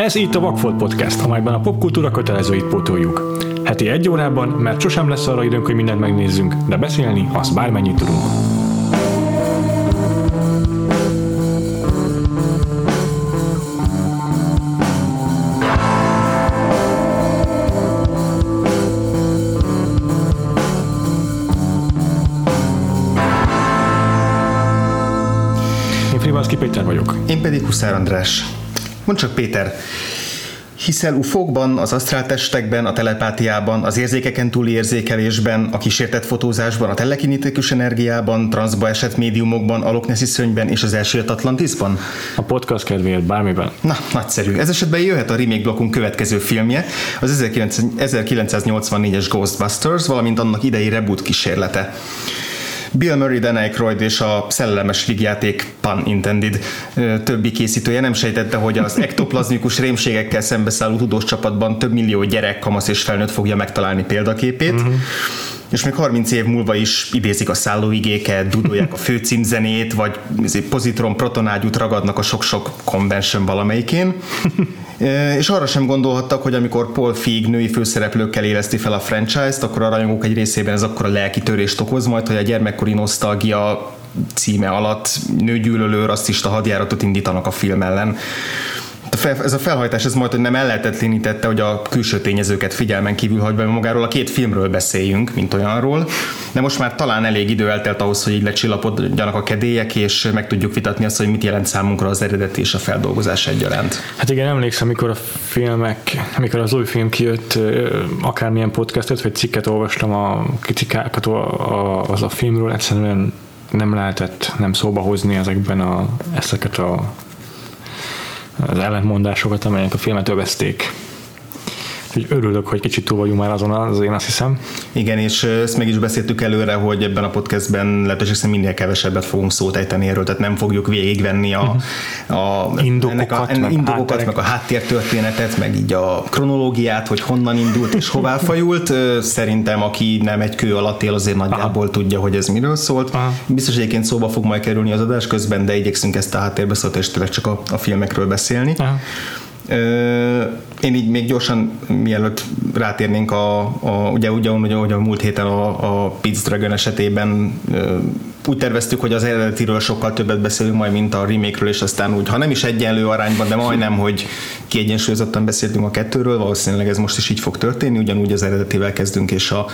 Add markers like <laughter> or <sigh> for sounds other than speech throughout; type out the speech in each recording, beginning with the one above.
Ez itt a Vagfolt Podcast, amelyben a popkultúra kötelezőit pótoljuk. Heti egy órában, mert sosem lesz arra időnk, hogy mindent megnézzünk, de beszélni azt bármennyit tudunk. Én Frivalszki Péter vagyok. Én pedig Huszár András. Mondd csak Péter, hiszel ufókban, az asztráltestekben, a telepátiában, az érzékeken túli érzékelésben, a kísértett fotózásban, a telekinetikus energiában, transzba esett médiumokban, a Loch szönyben és az első Atlantisban? A podcast kedvéért bármiben. Na, nagyszerű. Ez esetben jöhet a remake blokkunk következő filmje, az 1984-es Ghostbusters, valamint annak idei reboot kísérlete. Bill Murray, Dan Aykroyd és a szellemes vígjáték pun intended többi készítője nem sejtette, hogy az <laughs> ektoplazmikus rémségekkel szembeszálló tudós csapatban több millió gyerek, kamasz és felnőtt fogja megtalálni példaképét. Uh-huh és még 30 év múlva is idézik a szállóigéket, dudolják a főcímzenét, vagy pozitron protonágyút ragadnak a sok-sok convention valamelyikén. <laughs> és arra sem gondolhattak, hogy amikor Paul Feig női főszereplőkkel éleszti fel a franchise-t, akkor a rajongók egy részében ez akkor a lelki törést okoz majd, hogy a gyermekkori nosztalgia címe alatt nőgyűlölő rasszista hadjáratot indítanak a film ellen ez a felhajtás ez majd, hogy nem ellehetetlenítette, hogy a külső tényezőket figyelmen kívül hagyva magáról a két filmről beszéljünk, mint olyanról, de most már talán elég idő eltelt ahhoz, hogy így lecsillapodjanak a kedélyek, és meg tudjuk vitatni azt, hogy mit jelent számunkra az eredeti és a feldolgozás egyaránt. Hát igen, emlékszem, amikor a filmek, amikor az új film kijött, akármilyen podcastet vagy cikket olvastam a kritikákat az a filmről, egyszerűen nem lehetett nem szóba hozni ezekben a, ezeket a az ellentmondásokat, amelyek a filmet övezték. Úgyhogy örülök, hogy kicsit túl vagyunk már azon az én azt hiszem. Igen, és ezt meg is beszéltük előre, hogy ebben a podcastben lehetőség szerint minél kevesebbet fogunk szót ejteni erről, tehát nem fogjuk végigvenni a, a indokokat, a, meg, indokokat meg a háttértörténetet, meg így a kronológiát, hogy honnan indult és hová <laughs> fajult. Szerintem, aki nem egy kő alatt él, azért nagyjából Aha. tudja, hogy ez miről szólt. Aha. Biztos egyébként szóba fog majd kerülni az adás közben, de igyekszünk ezt a háttérbeszélést tényleg csak a, a filmekről beszélni. Aha. Én így még gyorsan, mielőtt rátérnénk a, a ugye, ugye, ugye a múlt héten a, a Pitts Dragon esetében úgy terveztük, hogy az eredetiről sokkal többet beszélünk majd, mint a remake-ről, és aztán úgy, ha nem is egyenlő arányban, de majdnem, hogy kiegyensúlyozottan beszéltünk a kettőről, valószínűleg ez most is így fog történni, ugyanúgy az eredetivel kezdünk, és a,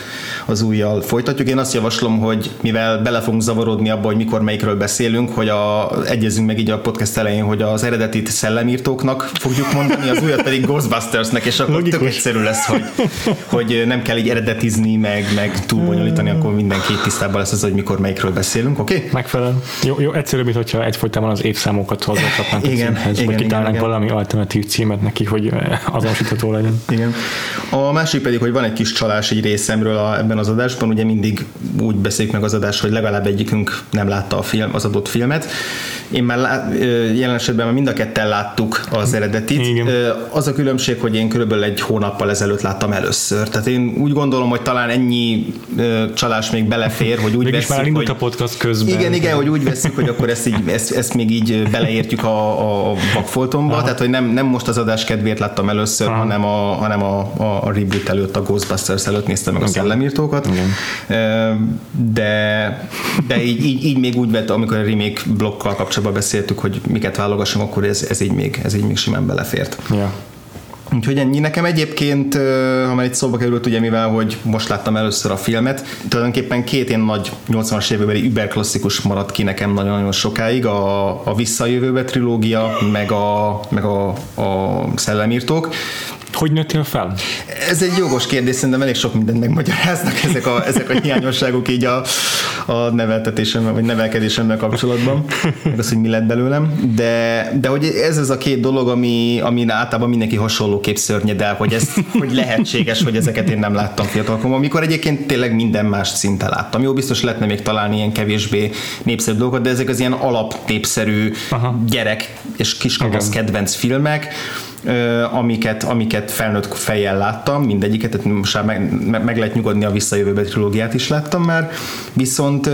az újjal folytatjuk. Én azt javaslom, hogy mivel bele fogunk zavarodni abba, hogy mikor melyikről beszélünk, hogy a, egyezünk meg így a podcast elején, hogy az eredetit szellemírtóknak fogjuk mondani, az újat pedig Ghostbustersnek, és akkor Logikus. tök egyszerű lesz, hogy, hogy nem kell így eredetizni, meg, meg túlbonyolítani, akkor mindenki tisztában lesz az, hogy mikor melyikről beszélünk beszélünk, oké? Okay? Megfelelő. Jó, jó egyszerűbb, mint hogyha egyfolytában az évszámokat hozzácsapnánk a címhez, igen, vagy kitálnánk igen, valami alternatív címet neki, hogy azonosítható legyen. Igen. A másik pedig, hogy van egy kis csalás egy részemről a, ebben az adásban, ugye mindig úgy beszéljük meg az adás, hogy legalább egyikünk nem látta a film, az adott filmet. Én már lá, jelen esetben már mind a ketten láttuk az eredetit. Igen. Az a különbség, hogy én körülbelül egy hónappal ezelőtt láttam először. Tehát én úgy gondolom, hogy talán ennyi csalás még belefér, hogy úgy veszik, már hogy... a podcast közben. Igen, igen, hogy úgy veszük, hogy akkor ezt, így, ezt, ezt még így beleértjük a, a bakfoltomba, tehát hogy nem, nem most az adás kedvéért láttam először, Aha. hanem, a, hanem a, a, a reboot előtt, a Ghostbusters előtt néztem meg igen. a szellemírtókat. Igen. De, de így, így, így, még úgy vett, amikor a remake blokkal kapcsolatban beszéltük, hogy miket válogassunk, akkor ez, ez, így, még, ez így még simán belefért. Ja. Úgyhogy ennyi. Nekem egyébként, ha már itt szóba került, ugye mivel, hogy most láttam először a filmet, tulajdonképpen két ilyen nagy 80-as évekbeli überklasszikus maradt ki nekem nagyon-nagyon sokáig, a, a Visszajövőbe trilógia, meg a, meg a, a Szellemírtók. Hogy nőttél fel? Ez egy jogos kérdés, szerintem elég sok mindent megmagyaráznak ezek a, <laughs> ezek a hiányosságok így a, a neveltetésemmel, vagy nevelkedésemmel kapcsolatban, meg az, hogy mi lett belőlem, de, de hogy ez az a két dolog, ami, ami általában mindenki hasonlóképp szörnyedel, hogy ez hogy lehetséges, hogy ezeket én nem láttam fiatalkoromban, amikor egyébként tényleg minden más szinten láttam. Jó, biztos lehetne még találni ilyen kevésbé népszerű dolgokat, de ezek az ilyen alap népszerű Aha. gyerek és kiskamasz kedvenc filmek, amiket, amiket felnőtt fejjel láttam, mindegyiket, tehát most már meg, meg lehet nyugodni a visszajövőbe trilógiát is láttam már, viszont,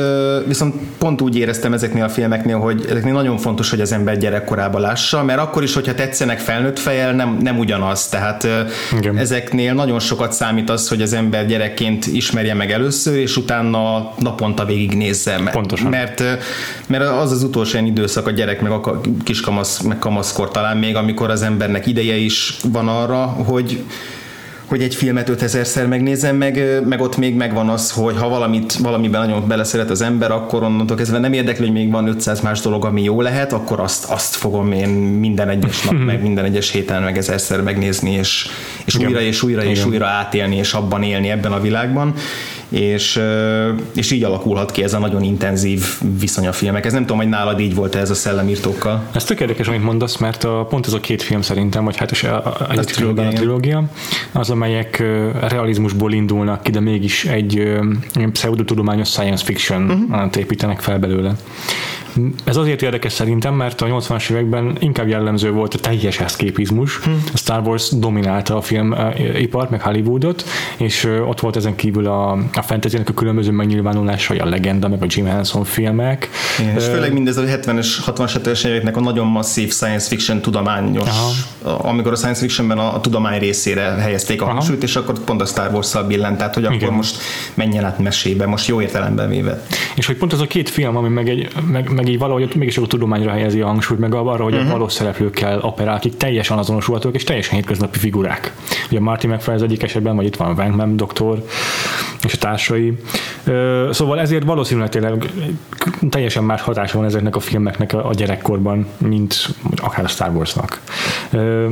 viszont pont úgy éreztem ezeknél a filmeknél, hogy ezeknél nagyon fontos, hogy az ember gyerekkorában lássa, mert akkor is, hogyha tetszenek felnőtt fejjel, nem, nem ugyanaz, tehát Igen. ezeknél nagyon sokat számít az, hogy az ember gyerekként ismerje meg először, és utána naponta végig nézze. Pontosan. Mert, mert az az utolsó ilyen időszak a gyerek meg a kiskamasz, meg kamaszkor talán még, amikor az embernek ideje is van arra, hogy hogy egy filmet 5000-szer megnézem, meg, meg ott még megvan az, hogy ha valamit, valamiben nagyon beleszeret az ember, akkor onnantól kezdve nem érdekli, hogy még van 500 más dolog, ami jó lehet, akkor azt, azt fogom én minden egyes nap, <laughs> meg minden egyes héten meg ezerszer megnézni, és, és újra és újra és újra átélni, és abban élni ebben a világban és, és így alakulhat ki ez a nagyon intenzív viszony a filmek. Ez nem tudom, hogy nálad így volt ez a szellemírtókkal. Ez tök érdekes, amit mondasz, mert a, pont ez a két film szerintem, vagy hát is a, a, a, a trilógia, a trilógia, az, amelyek realizmusból indulnak ki, de mégis egy pseudotudományos science fiction uh-huh. építenek fel belőle. Ez azért érdekes szerintem, mert a 80-as években inkább jellemző volt a teljes eszképizmus. Hmm. A Star Wars dominálta a filmipart, meg Hollywoodot, és ott volt ezen kívül a, a fantasy a különböző megnyilvánulásai, a legenda, meg a Jim Henson filmek. Igen, és főleg mindez a 70-es, 60-as, 70-es éveknek a nagyon masszív science fiction tudományos, Aha. amikor a science fictionben a, a tudomány részére helyezték a hangsúlyt, és akkor pont a Star Wars-szal billent, tehát hogy akkor Igen. most menjen át mesébe, most jó értelemben véve. És hogy pont az a két film, ami meg, egy, meg, meg így valahogy ott mégis a tudományra helyezi a hangsúlyt, meg arra, hogy uh-huh. a valós szereplőkkel operál, akik teljesen azonosulhatók és teljesen hétköznapi figurák. Ugye Marty McFly az egyik esetben, vagy itt van Van doktor és a társai. Szóval ezért valószínűleg tényleg teljesen más hatása van ezeknek a filmeknek a gyerekkorban, mint akár a Star Warsnak.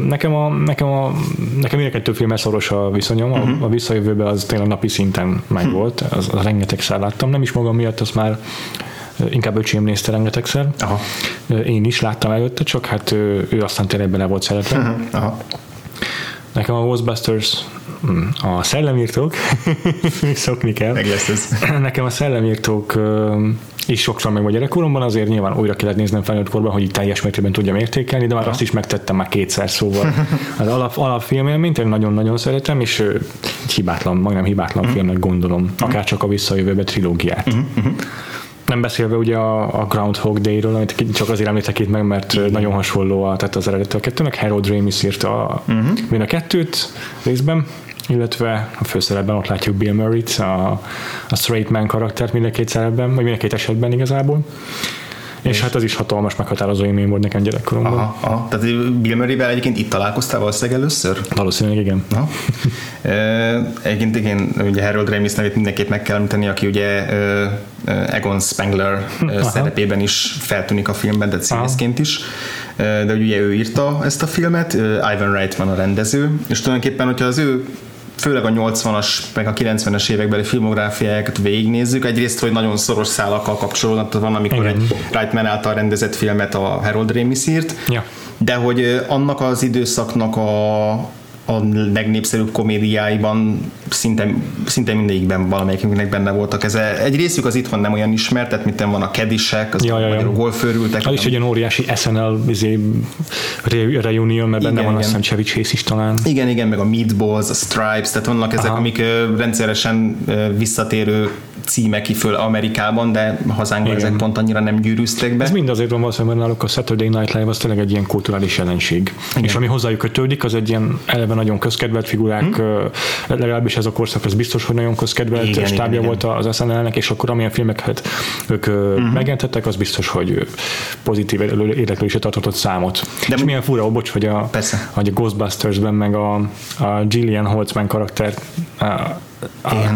Nekem a, nekem a, nekem mind a kettő filmmel szoros a viszonyom, uh-huh. a, mhm. a visszajövőben az tényleg napi szinten meg uh-huh. volt, az, az rengetegszer láttam, nem is magam miatt, az már inkább öcsém nézte rengetegszer. Aha. Én is láttam előtte, csak hát ő, ő aztán tényleg bele volt szeretve. Uh-huh. Aha. Nekem a Ghostbusters hm, a szellemírtók, <laughs> szokni kell. Meg lesz ez. Nekem a szellemírtók is sokszor meg a gyerekkoromban, azért nyilván újra kellett néznem felnőtt korban, hogy így teljes mértékben tudjam értékelni, de már azt is megtettem már kétszer, szóval <laughs> az alap, alapfilmélményt én nagyon-nagyon szeretem, és hibátlan, majdnem hibátlan uh-huh. filmnek gondolom, akár csak a visszajövőbe trilógiát. Uh-huh. Nem beszélve ugye a, a Groundhog Day-ről, amit csak azért említek itt meg, mert Igen. nagyon hasonló a, tehát az eredeti a kettőnek. Harold Ramis írta a, uh-huh. a kettőt részben, illetve a főszerepben ott látjuk Bill Murray-t, a, a straight man karaktert mind a két szerepben, vagy mind a két esetben igazából. És, hát az is hatalmas meghatározó élmény volt nekem gyerekkoromban. Aha, aha. Tehát Bill Murray-vel egyébként itt találkoztál valószínűleg először? Valószínűleg igen. Aha. <laughs> egyébként igen, ugye Harold Ramis nevét mindenképp meg kell említeni, aki ugye Egon Spengler aha. szerepében is feltűnik a filmben, de színészként is. De ugye ő írta ezt a filmet, Ivan Reitman a rendező, és tulajdonképpen, hogyha az ő főleg a 80-as, meg a 90-es évekbeli filmográfiákat végignézzük, egyrészt, hogy nagyon szoros szálakkal kapcsolódnak, van, amikor Igen. egy Reitman által rendezett filmet a Harold Ramis írt, ja. de hogy annak az időszaknak a, a legnépszerűbb komédiáiban szinte, szinte mindegyikben valamelyikünknek benne voltak. Ez egy részük az itt van nem olyan ismert, tehát mint van a kedisek, az ja, ja, ja. golfőrültek. Az is egy olyan óriási SNL izé, reunion, mert benne igen, van igen. azt hiszem Chevy is talán. Igen, igen, meg a Meatballs, a Stripes, tehát vannak ezek, Aha. amik rendszeresen visszatérő címek ki föl Amerikában, de hazánkban ezek pont annyira nem gyűrűztek be. Ez mind azért van valószínűleg, mert náluk a Saturday Night Live az tényleg egy ilyen kulturális jelenség. Igen. És ami hozzájuk kötődik, az egy ilyen eleve nagyon közkedvelt figurák, hmm. legalábbis ez a korszak, az biztos, hogy nagyon közkedvelt igen, stábja igen, volt az SNL-nek, és akkor amilyen filmeket ők hmm. megjelentettek, az biztos, hogy pozitív érdeklődésre tartott számot. De és milyen fura, bocs, hogy a, Persze. hogy a Ghostbusters-ben meg a, a Gillian Holtzman karakter a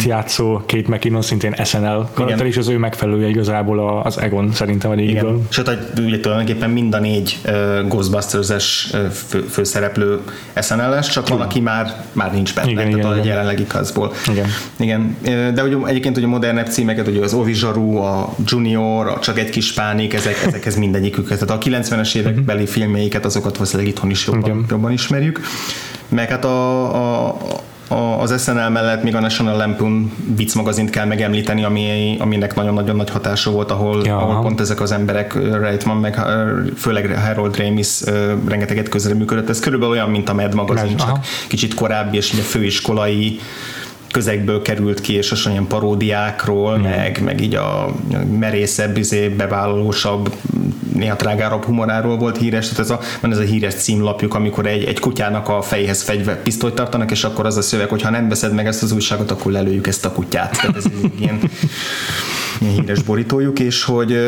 játszó Kate McKinnon szintén SNL karakter, és az ő megfelelője igazából az Egon szerintem a régiből. Sőt, ugye tulajdonképpen mind a négy uh, Ghostbusters-es uh, fő, főszereplő SNL-es, csak van, aki már, már nincs benne, igen, tehát igen, a igen. jelenlegi kazból. Igen. igen. De ugye, egyébként ugye modernebb címeket, ugye az Ovi Zsaru, a Junior, a Csak egy kis pánik, ezek, ezekhez mindegyikük. Tehát a 90-es évek mhm. beli filmjeiket, azokat valószínűleg itthon is jobban, jobban ismerjük. Meg hát a, a a a, az SNL mellett még a National Lampoon vicc magazint kell megemlíteni, ami, aminek nagyon-nagyon nagy hatása volt, ahol, Ja. ahol pont ezek az emberek, Reitman, meg főleg Harold Ramis rengeteget közreműködött. Ez körülbelül olyan, mint a Mad magazin, Mad, csak aha. kicsit korábbi és ugye főiskolai közegből került ki, és az olyan paródiákról, meg, meg így a merészebb, izé, bevállalósabb, néha trágárabb humoráról volt híres. Tehát ez a, van ez a híres címlapjuk, amikor egy, egy kutyának a fejhez fegyver, pisztolyt tartanak, és akkor az a szöveg, hogy ha nem veszed meg ezt az újságot, akkor lelőjük ezt a kutyát. Tehát ez ilyen, ilyen híres borítójuk, és hogy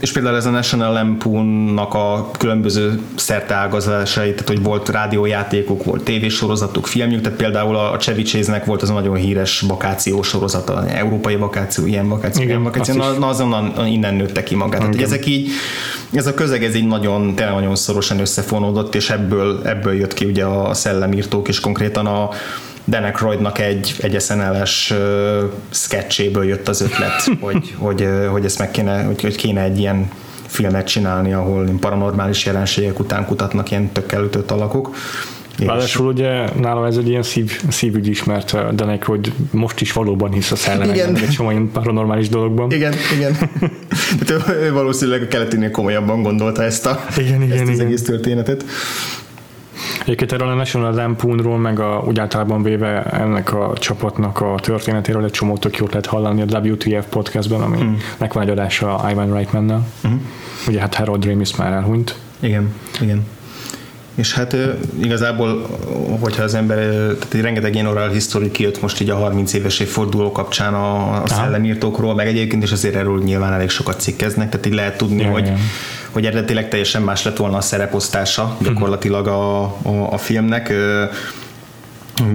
és például ez a National Lampoonnak a különböző szerteágazásai, tehát hogy volt rádiójátékok, volt tévésorozatuk, filmjük, tehát például a Chevy Chase-nek volt az a nagyon híres vakáció sorozata, európai vakáció, ilyen vakáció, Igen, ilyen vakáció, na, na azonnal innen nőtte ki magát. Tehát, ezek így, ez a közeg ez így nagyon, tényleg nagyon szorosan összefonódott, és ebből, ebből jött ki ugye a szellemírtók, és konkrétan a Dan Aykroydnak egy, egy SNL-es uh, sketchéből jött az ötlet, <laughs> hogy, hogy, uh, hogy ezt meg kéne, hogy, hogy kéne egy ilyen filmet csinálni, ahol paranormális jelenségek után kutatnak ilyen tökkel ütött alakok. Ráadásul ugye nálam ez egy ilyen szív, szívügy is, mert uh, Dan Aykroyd most is valóban hisz a szellemekben, egy csomó ilyen paranormális dologban. igen, igen. <laughs> Tehát ő, valószínűleg a keletinél komolyabban gondolta ezt, a, Igen, igen, ezt az igen. egész történetet. Egyébként erről a National Lampoonról, meg a, úgy általában véve ennek a csapatnak a történetéről egy csomó tök jót lehet hallani a WTF podcastben, aminek van egy adása Ivan Reitmannel. Ugye hát Harold Ramis már elhunyt. Igen, igen. És hát igazából, hogyha az ember, tehát egy rengeteg ilyen oral history kijött most így a 30 éves évforduló kapcsán a, a szellemírtókról, meg egyébként is azért erről nyilván elég sokat cikkeznek, tehát így lehet tudni, Ja, hogy, igen. Hogy eredetileg teljesen más lett volna a szereposztása gyakorlatilag a, a, a filmnek.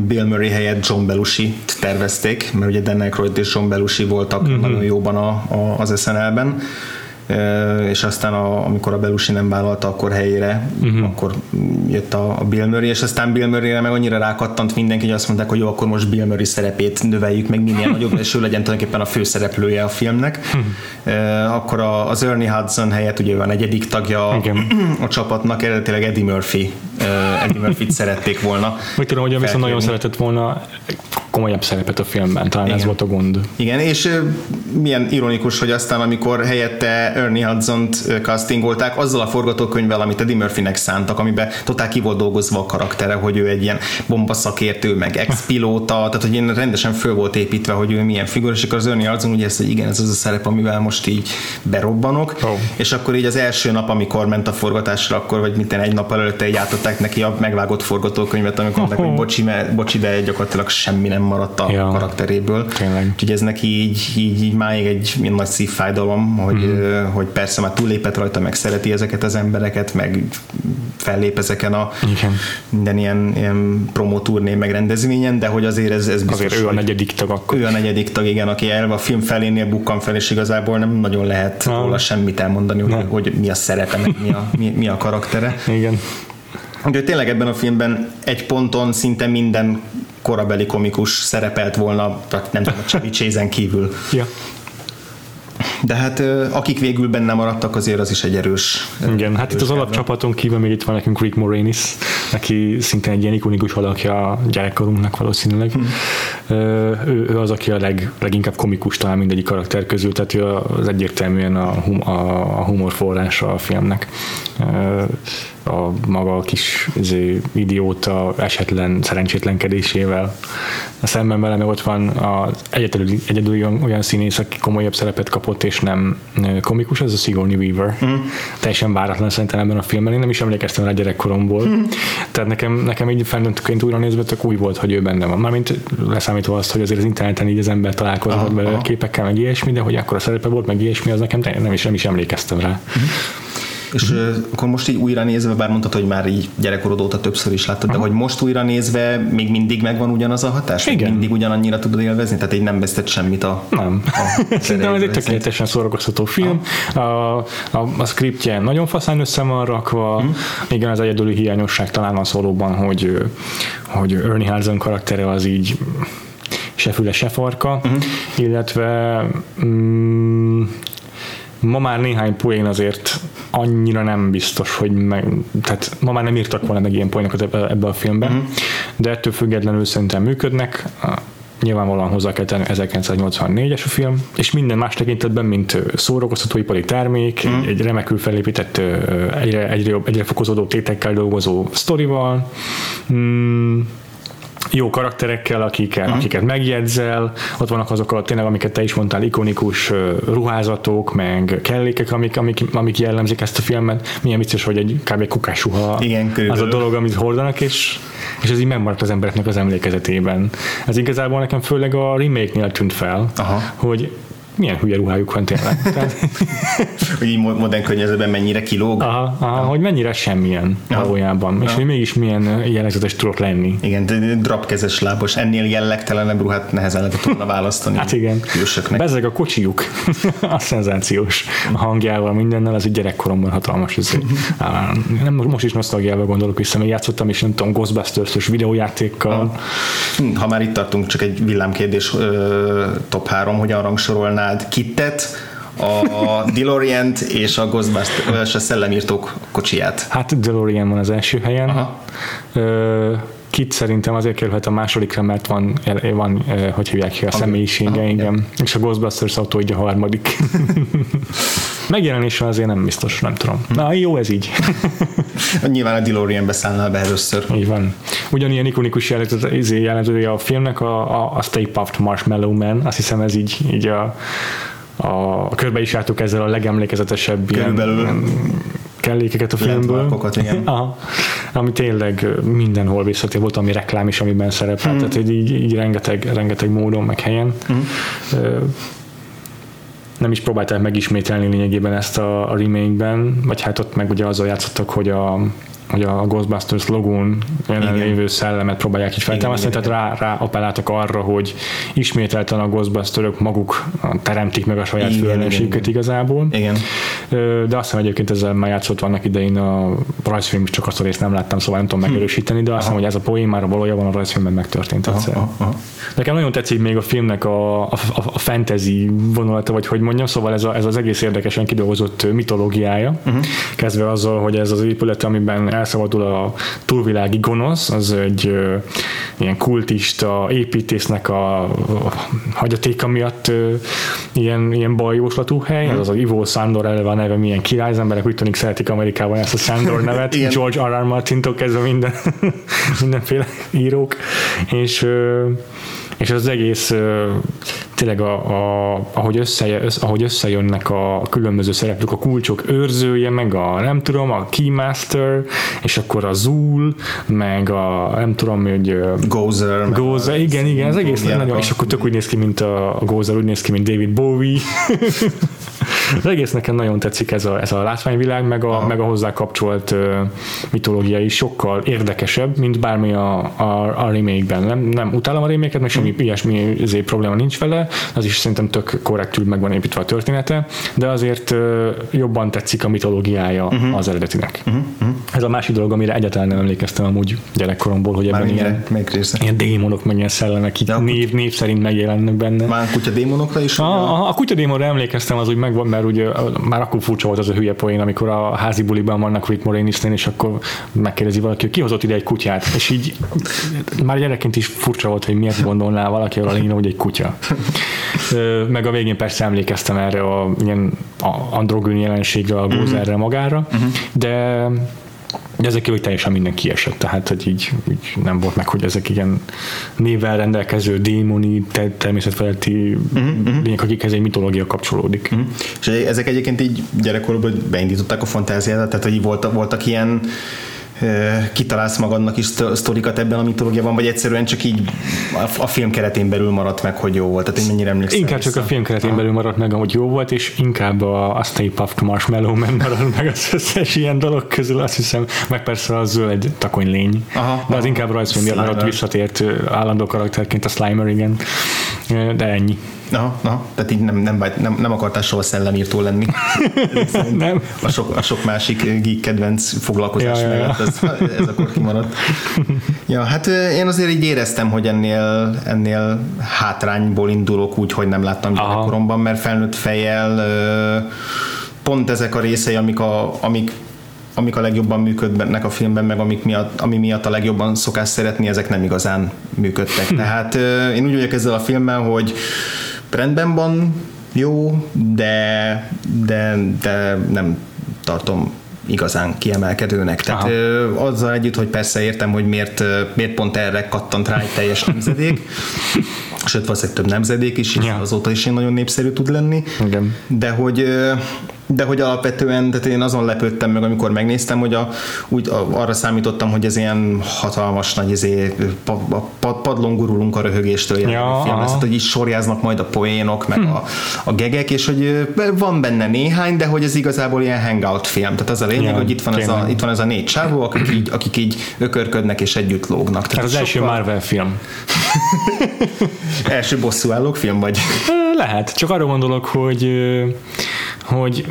Bill Murray helyett John Belushi tervezték, mert ugye Dan Aykroyd és John Belushi voltak uh-huh. nagyon jóban a, a, az SNL-ben, és aztán a, amikor a Belushi nem vállalta, akkor helyére, uh-huh. akkor jött a, a Bill Murray, és aztán Bill Murray-re meg annyira rákattant mindenki, hogy azt mondták, hogy jó, akkor most Bill Murray szerepét növeljük meg minél nagyobb, és ő legyen tulajdonképpen a főszereplője a filmnek. Ö, akkor a, az Ernie Hudson helyett ugye a negyedik tagja Igen. a csapatnak, eredetileg Eddie Murphy, Eddie Murphy-t szerették volna. Úgy tudom, hogy viszont nagyon szeretett volna komolyabb szerepet a filmben, talán ez Igen. volt a gond. Igen, és milyen ironikus, hogy aztán amikor helyette Ernie Hudson-t castingolták, azzal a forgatókönyvvel, amit Eddie Murphynek szántak, amiben totál ki volt dolgozva a karaktere, hogy ő egy ilyen bombaszakértő, meg ex-pilóta, tehát hogy ilyen rendesen föl volt építve, hogy ő milyen figura, és akkor az Ernie Hudson ugye ezt, hogy igen, ez az a szerep, amivel most így berobbanok, Ó. és akkor így az első nap, amikor ment a forgatásra, akkor vagy minden egy nap előtte így átadták neki a megvágott forgatókönyvet, amikor mondták, hogy bocsi, mert, bocsi, de gyakorlatilag semmi nem maradt a Ja. karakteréből. Tényleg. Úgyhogy ez neki így, így, így máig egy ilyen nagy szívfájdalom, hogy, mm. hogy persze már túlépett rajta, meg szereti ezeket az embereket, meg fellép ezeken a Igen. minden ilyen, ilyen promóturné, meg rendezvényen, de hogy azért ez, ez biztos, Azért ő a negyedik tag akkor. ő a negyedik tag, igen, aki elve a film felénél bukkan fel, és igazából nem nagyon lehet Nem. róla semmit elmondani, hogy, Nem. hogy mi a szerepe, meg mi a, mi, mi a karaktere. Igen. Úgyhogy tényleg ebben a filmben egy ponton szinte minden korabeli komikus szerepelt volna, tehát nem tudom, a Chevy kívül. Ja. De hát akik végül benne maradtak, azért az is egy erős. Igen, hát itt az alapcsapaton kívül még itt van nekünk Rick Moranis, aki szintén egy ilyen ikonikus alakja a gyerekkorunknak valószínűleg. Hm. Ő, ő, az, aki a leg, leginkább komikus talán mindegyik karakter közül, tehát ő az egyértelműen a, hum, a, humor forrása a filmnek. A maga a kis izé, idióta, esetlen szerencsétlenkedésével. A szemben vele meg ott van az egyedül, egyedül olyan, olyan színész, aki komolyabb szerepet kapott, és nem komikus, az a Sigourney Weaver. Mm. Teljesen váratlan szerintem ebben a filmben. Én nem is emlékeztem rá gyerekkoromból. Mm. Tehát nekem, nekem így felnőttként újra nézve tök új volt, hogy ő benne van. Mármint leszámítva azt, hogy azért az interneten így az ember találkozott belőle aha. képekkel, meg ilyesmi, de hogy akkor a szerepe volt, meg ilyesmi, az nekem nem is, nem is emlékeztem rá. És ö, akkor most így újra nézve, bár mondtad, hogy már így gyerekkorod óta többször is láttad, de hogy most újra nézve még mindig megvan ugyanaz a hatás? Igen. Mindig ugyanannyira tudod élvezni? Tehát így nem vesztett semmit a... Nem. a <laughs> Szerintem ez egy tökéletesen szórakoztató film. A, a, a scriptje nagyon faszán össze van rakva. Mhm. Igen, az egyedüli hiányosság talán az valóban, hogy, hogy Ernie Hudson karaktere az így se füle, se farka, Mhm. illetve mm, ma már néhány poén azért annyira nem biztos, hogy meg, tehát ma már nem írtak volna meg ilyen poénokat ebbe, ebbe a filmbe, uh-huh. de ettől függetlenül szerintem működnek. Nyilvánvalóan hozzá kell tenni 1984-es a film, és minden más tekintetben, mint szórakoztatóipari termék, mm. egy, remekül felépített, egyre, egyre, egyre fokozódó tétekkel dolgozó sztorival, mm, jó karakterekkel, akiket, uh-huh. akiket megjegyzel, ott vannak azok a tényleg, amiket te is mondtál, ikonikus ruházatok, meg kellékek, amik, amik, amik jellemzik ezt a filmet. Milyen vicces, hogy egy kb. kukásuha Igen, az a dolog, amit hordanak, és, és ez így megmaradt az embereknek az emlékezetében. Ez igazából nekem főleg a remake-nél tűnt fel, Aha. hogy milyen hülye ruhájuk van tényleg. <laughs> Tehát... hogy így modern környezetben mennyire kilóg. Aha, aha, hogy mennyire semmilyen aha. valójában, aha. és hogy mégis milyen jellegzetes tudok lenni. Igen, drapkezes lábos, ennél jellegtelenebb ruhát nehezen lehet tudna választani. hát igen. Bezeg a kocsijuk, <laughs> a szenzációs a hangjával, mindennel, az egy gyerekkoromban hatalmas. Ez, <laughs> nem, most is nosztalgiával gondolok vissza, mert játszottam is, nem tudom, Ghostbusters-ös videójátékkal. Ha már itt tartunk, csak egy villámkérdés top 3, hogyan rangsorolná mondanád Kittet, a DeLorean-t és a Ghostbusters, a szellemírtók kocsiját. Hát DeLorean van az első helyen. Aha. Kit szerintem azért kerülhet a másodikra, mert van, van hogy hívják ki a személyisége, igen. És a Ghostbusters autó így a harmadik. <laughs> Megjelenésre azért nem biztos, nem tudom. Na, jó ez így. <laughs> Nyilván a DeLorean beszállnál be először. Így van. Ugyanilyen ikonikus izé, jelentője a filmnek a, a, a Stay Puft Marshmallow Man, azt hiszem ez így, így a, a körbe is jártuk ezzel a legemlékezetesebb Körülbelül. ilyen, kellékeket a filmből. igen. <laughs> Aha, ami tényleg mindenhol visszatér volt, ami reklám is, amiben szerepelt, mm. tehát így, így rengeteg, rengeteg módon, meg helyen. Mm nem is próbálták megismételni lényegében ezt a, a remake-ben, vagy hát ott meg ugye azzal játszottak, hogy a hogy a Ghostbusters logón jelenlévő szellemet próbálják így feltámasztani, tehát rá, rá appelláltak arra, hogy ismételten a Ghostbusterök maguk teremtik meg a saját főellenségüket igazából. Igen. De azt hiszem egyébként ezzel már játszott vannak idején a rajzfilm, csak azt a részt nem láttam, szóval nem tudom hm. megerősíteni, de azt hiszem, hogy ez a poén már valójában a rajzfilmben megtörtént aha, egyszer. Aha, aha. Nekem nagyon tetszik még a filmnek a, a, a fantasy vonulata, vagy hogy mondjam, szóval ez, a, ez az egész érdekesen kidolgozott mitológiája, uh-huh. kezdve azzal, hogy ez az épület, amiben elszabadul a túlvilági gonosz, az egy ö, ilyen kultista építésznek a, a hagyatéka miatt ö, ilyen, ilyen bajóslatú hely, ez az az Ivo Sándor eleve a neve, milyen király, az emberek úgy tűnik szeretik Amerikában ezt a Sándor <laughs> nevet, George R. R. Martin-tól kezdve minden, <laughs> mindenféle írók, és ö, és az egész tényleg a, a, ahogy, össze, össz, ahogy összejönnek a különböző szereplők, a kulcsok őrzője, meg a nem tudom, a Keymaster, és akkor a Zul, meg a nem tudom, hogy Gozer. Gozer, igen, igen, az egész nagyon, és akkor tök úgy néz ki, mint a, a Gozer, úgy néz ki, mint David Bowie. <laughs> az egész nekem nagyon tetszik ez a, ez a látványvilág, meg a, meg a hozzá kapcsolt uh, mitológia is sokkal érdekesebb, mint bármi a, a, a remake-ben. Nem, nem utálom a remake-et, meg semmi mm. ilyesmi ezért probléma nincs vele, az is szerintem tök korrektül meg van építve a története, de azért uh, jobban tetszik a mitológiája uh-huh. az eredetinek. Uh-huh. Uh-huh. Ez a másik dolog, amire egyáltalán nem emlékeztem amúgy gyerekkoromból, hogy ebben ilyen, ilyen démonok, meg ilyen szellemek, így név, név szerint megjelennek benne. Már kutya démonokra is? A, a, a kutya démonra emlékeztem, az úgy megvan, mert ugye már akkor furcsa volt az a hülye poén, amikor a házi buliban vannak Rick moranis és akkor megkérdezi valaki, hogy ki hozott ide egy kutyát, és így már gyerekként is furcsa volt, hogy miért gondolná valaki arra lényre, hogy egy kutya. Meg a végén persze emlékeztem erre a ilyen androgyn jelenségre, a gózerre magára, uh-huh. de de ezek kívül teljesen minden kiesett, tehát hogy így, így nem volt meg, hogy ezek ilyen névvel rendelkező démoni, természetfeletti uh-huh, lények, akikhez egy mitológia kapcsolódik. Uh-huh. És ezek egyébként így gyerekkorban beindították a fantáziát, tehát hogy voltak, voltak ilyen kitalálsz magadnak is sztorikat ebben a mitológiában, vagy egyszerűen csak így a, film keretén belül maradt meg, hogy jó volt? Tehát én mennyire emlékszem Inkább vissza. csak a film keretén belül maradt meg, hogy jó volt, és inkább a, a Stay Puft Marshmallow Man maradt meg az összes ilyen dolog közül, azt hiszem, meg persze a zöld takony lény. Aha, de az aha, inkább rajzfilm maradt visszatért állandó karakterként a Slimer, igen. De ennyi. Na, na, tehát így nem, nem, nem, nem akartál soha szellemírtó lenni. <laughs> nem. A sok, a sok másik geek kedvenc foglalkozás ja, mellett. Ez, ez akkor kimaradt. ja, hát én azért így éreztem, hogy ennél, ennél hátrányból indulok úgy, hogy nem láttam gyerekkoromban, mert felnőtt fejjel pont ezek a részei, amik a, amik amik a legjobban működnek a filmben, meg amik miatt, ami miatt a legjobban szokás szeretni, ezek nem igazán működtek. Hm. Tehát én úgy vagyok ezzel a filmmel, hogy rendben van, jó, de, de, de nem tartom igazán kiemelkedőnek. Tehát Aha. azzal együtt, hogy persze értem, hogy miért, miért pont erre kattant rá egy teljes nemzedék, sőt valószínűleg több nemzedék is, és ja. azóta is én nagyon népszerű tud lenni, Igen. de hogy de hogy alapvetően, tehát én azon lepődtem meg, amikor megnéztem, hogy a, úgy arra számítottam, hogy ez ilyen hatalmas nagy izé, pad, pad, padlón gurulunk a röhögéstől ja, film lesz, hogy így sorjáznak majd a poénok, meg hm. a, a gegek, és hogy van benne néhány, de hogy ez igazából ilyen hangout film. Tehát az a lényeg, ja, hogy itt van, ez a, itt van ez a négy csávó, akik így, akik így ökörködnek és együtt lógnak. Tehát az első Marvel film. <laughs> első bosszúállók film vagy? Lehet, csak arra gondolok, hogy hogy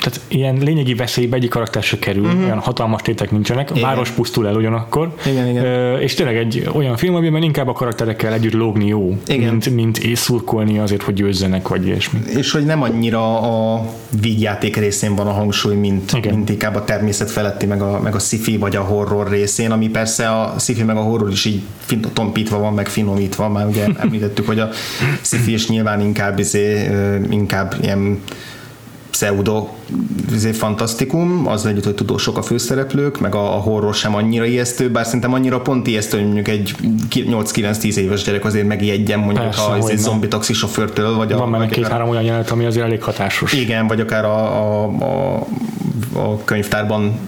tehát ilyen lényegi veszélybe egyik karakter se kerül, uh-huh. olyan hatalmas tétek nincsenek, igen. város pusztul el ugyanakkor, igen, igen. Ö, és tényleg egy olyan film, amiben inkább a karakterekkel együtt lógni jó, igen. mint, mint szurkolni azért, hogy győzzenek, vagy ilyesmi. És hogy nem annyira a vígjáték részén van a hangsúly, mint, igen. mint inkább a természet feletti, meg a, meg a sci vagy a horror részén, ami persze a sci meg a horror is így tompítva van, meg finomítva, már ugye <laughs> említettük, hogy a sci is nyilván inkább, izé, inkább ilyen pseudo izé, fantasztikum, az együtt, hogy tudósok a főszereplők, meg a, a horror sem annyira ijesztő, bár szerintem annyira pont ijesztő, hogy mondjuk egy 8-9-10 éves gyerek azért megijedjen mondjuk Persze, a izé, zombi taxi sofőrtől, vagy Van a, benne két-három olyan jelenet, ami azért elég hatásos. Igen, vagy akár a, a, a a könyvtárban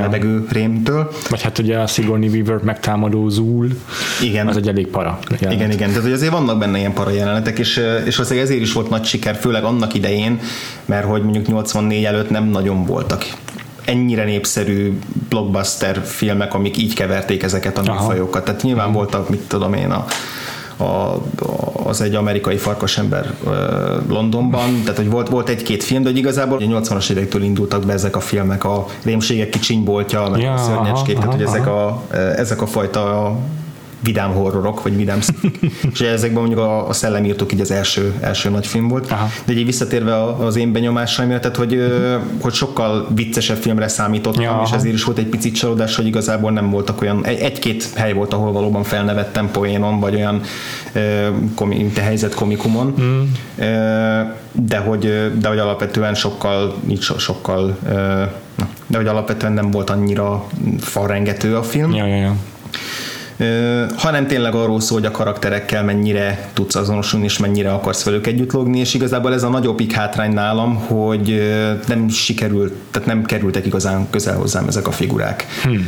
lebegő rémtől. Vagy hát ugye a Sigourney Weaver megtámadó Zul, igen. az egy elég para jelenet. Igen, igen, tehát hogy azért vannak benne ilyen para jelenetek, és, és azért ezért is volt nagy siker, főleg annak idején, mert hogy mondjuk 84 előtt nem nagyon voltak ennyire népszerű blockbuster filmek, amik így keverték ezeket a műfajokat. Tehát nyilván voltak, mit tudom én, a a, az egy amerikai farkasember Londonban, tehát hogy volt, volt egy-két film, de hogy igazából a 80-as évektől indultak be ezek a filmek, a rémségek kicsinyboltja, meg ja, a szörnyecskét, tehát hogy ezek a, ezek a fajta vidám horrorok, vagy vidám <laughs> és ezekben mondjuk a, a szellemírtók így az első, első nagy film volt. Aha. De így visszatérve az én benyomásaimra, tehát hogy, hogy sokkal viccesebb filmre számítottam, ja, és ezért is volt egy picit csalódás, hogy igazából nem voltak olyan, egy-két hely volt, ahol valóban felnevettem poénon, vagy olyan komi, helyzet komikumon, mm. de, hogy, de hogy alapvetően sokkal, nincs sokkal, de hogy alapvetően nem volt annyira falrengető a film. Ja, ja, ja hanem tényleg arról szól, hogy a karakterekkel mennyire tudsz azonosulni, és mennyire akarsz velük együtt logni, és igazából ez a nagyobbik hátrány nálam, hogy nem sikerült, tehát nem kerültek igazán közel hozzám ezek a figurák. Hmm.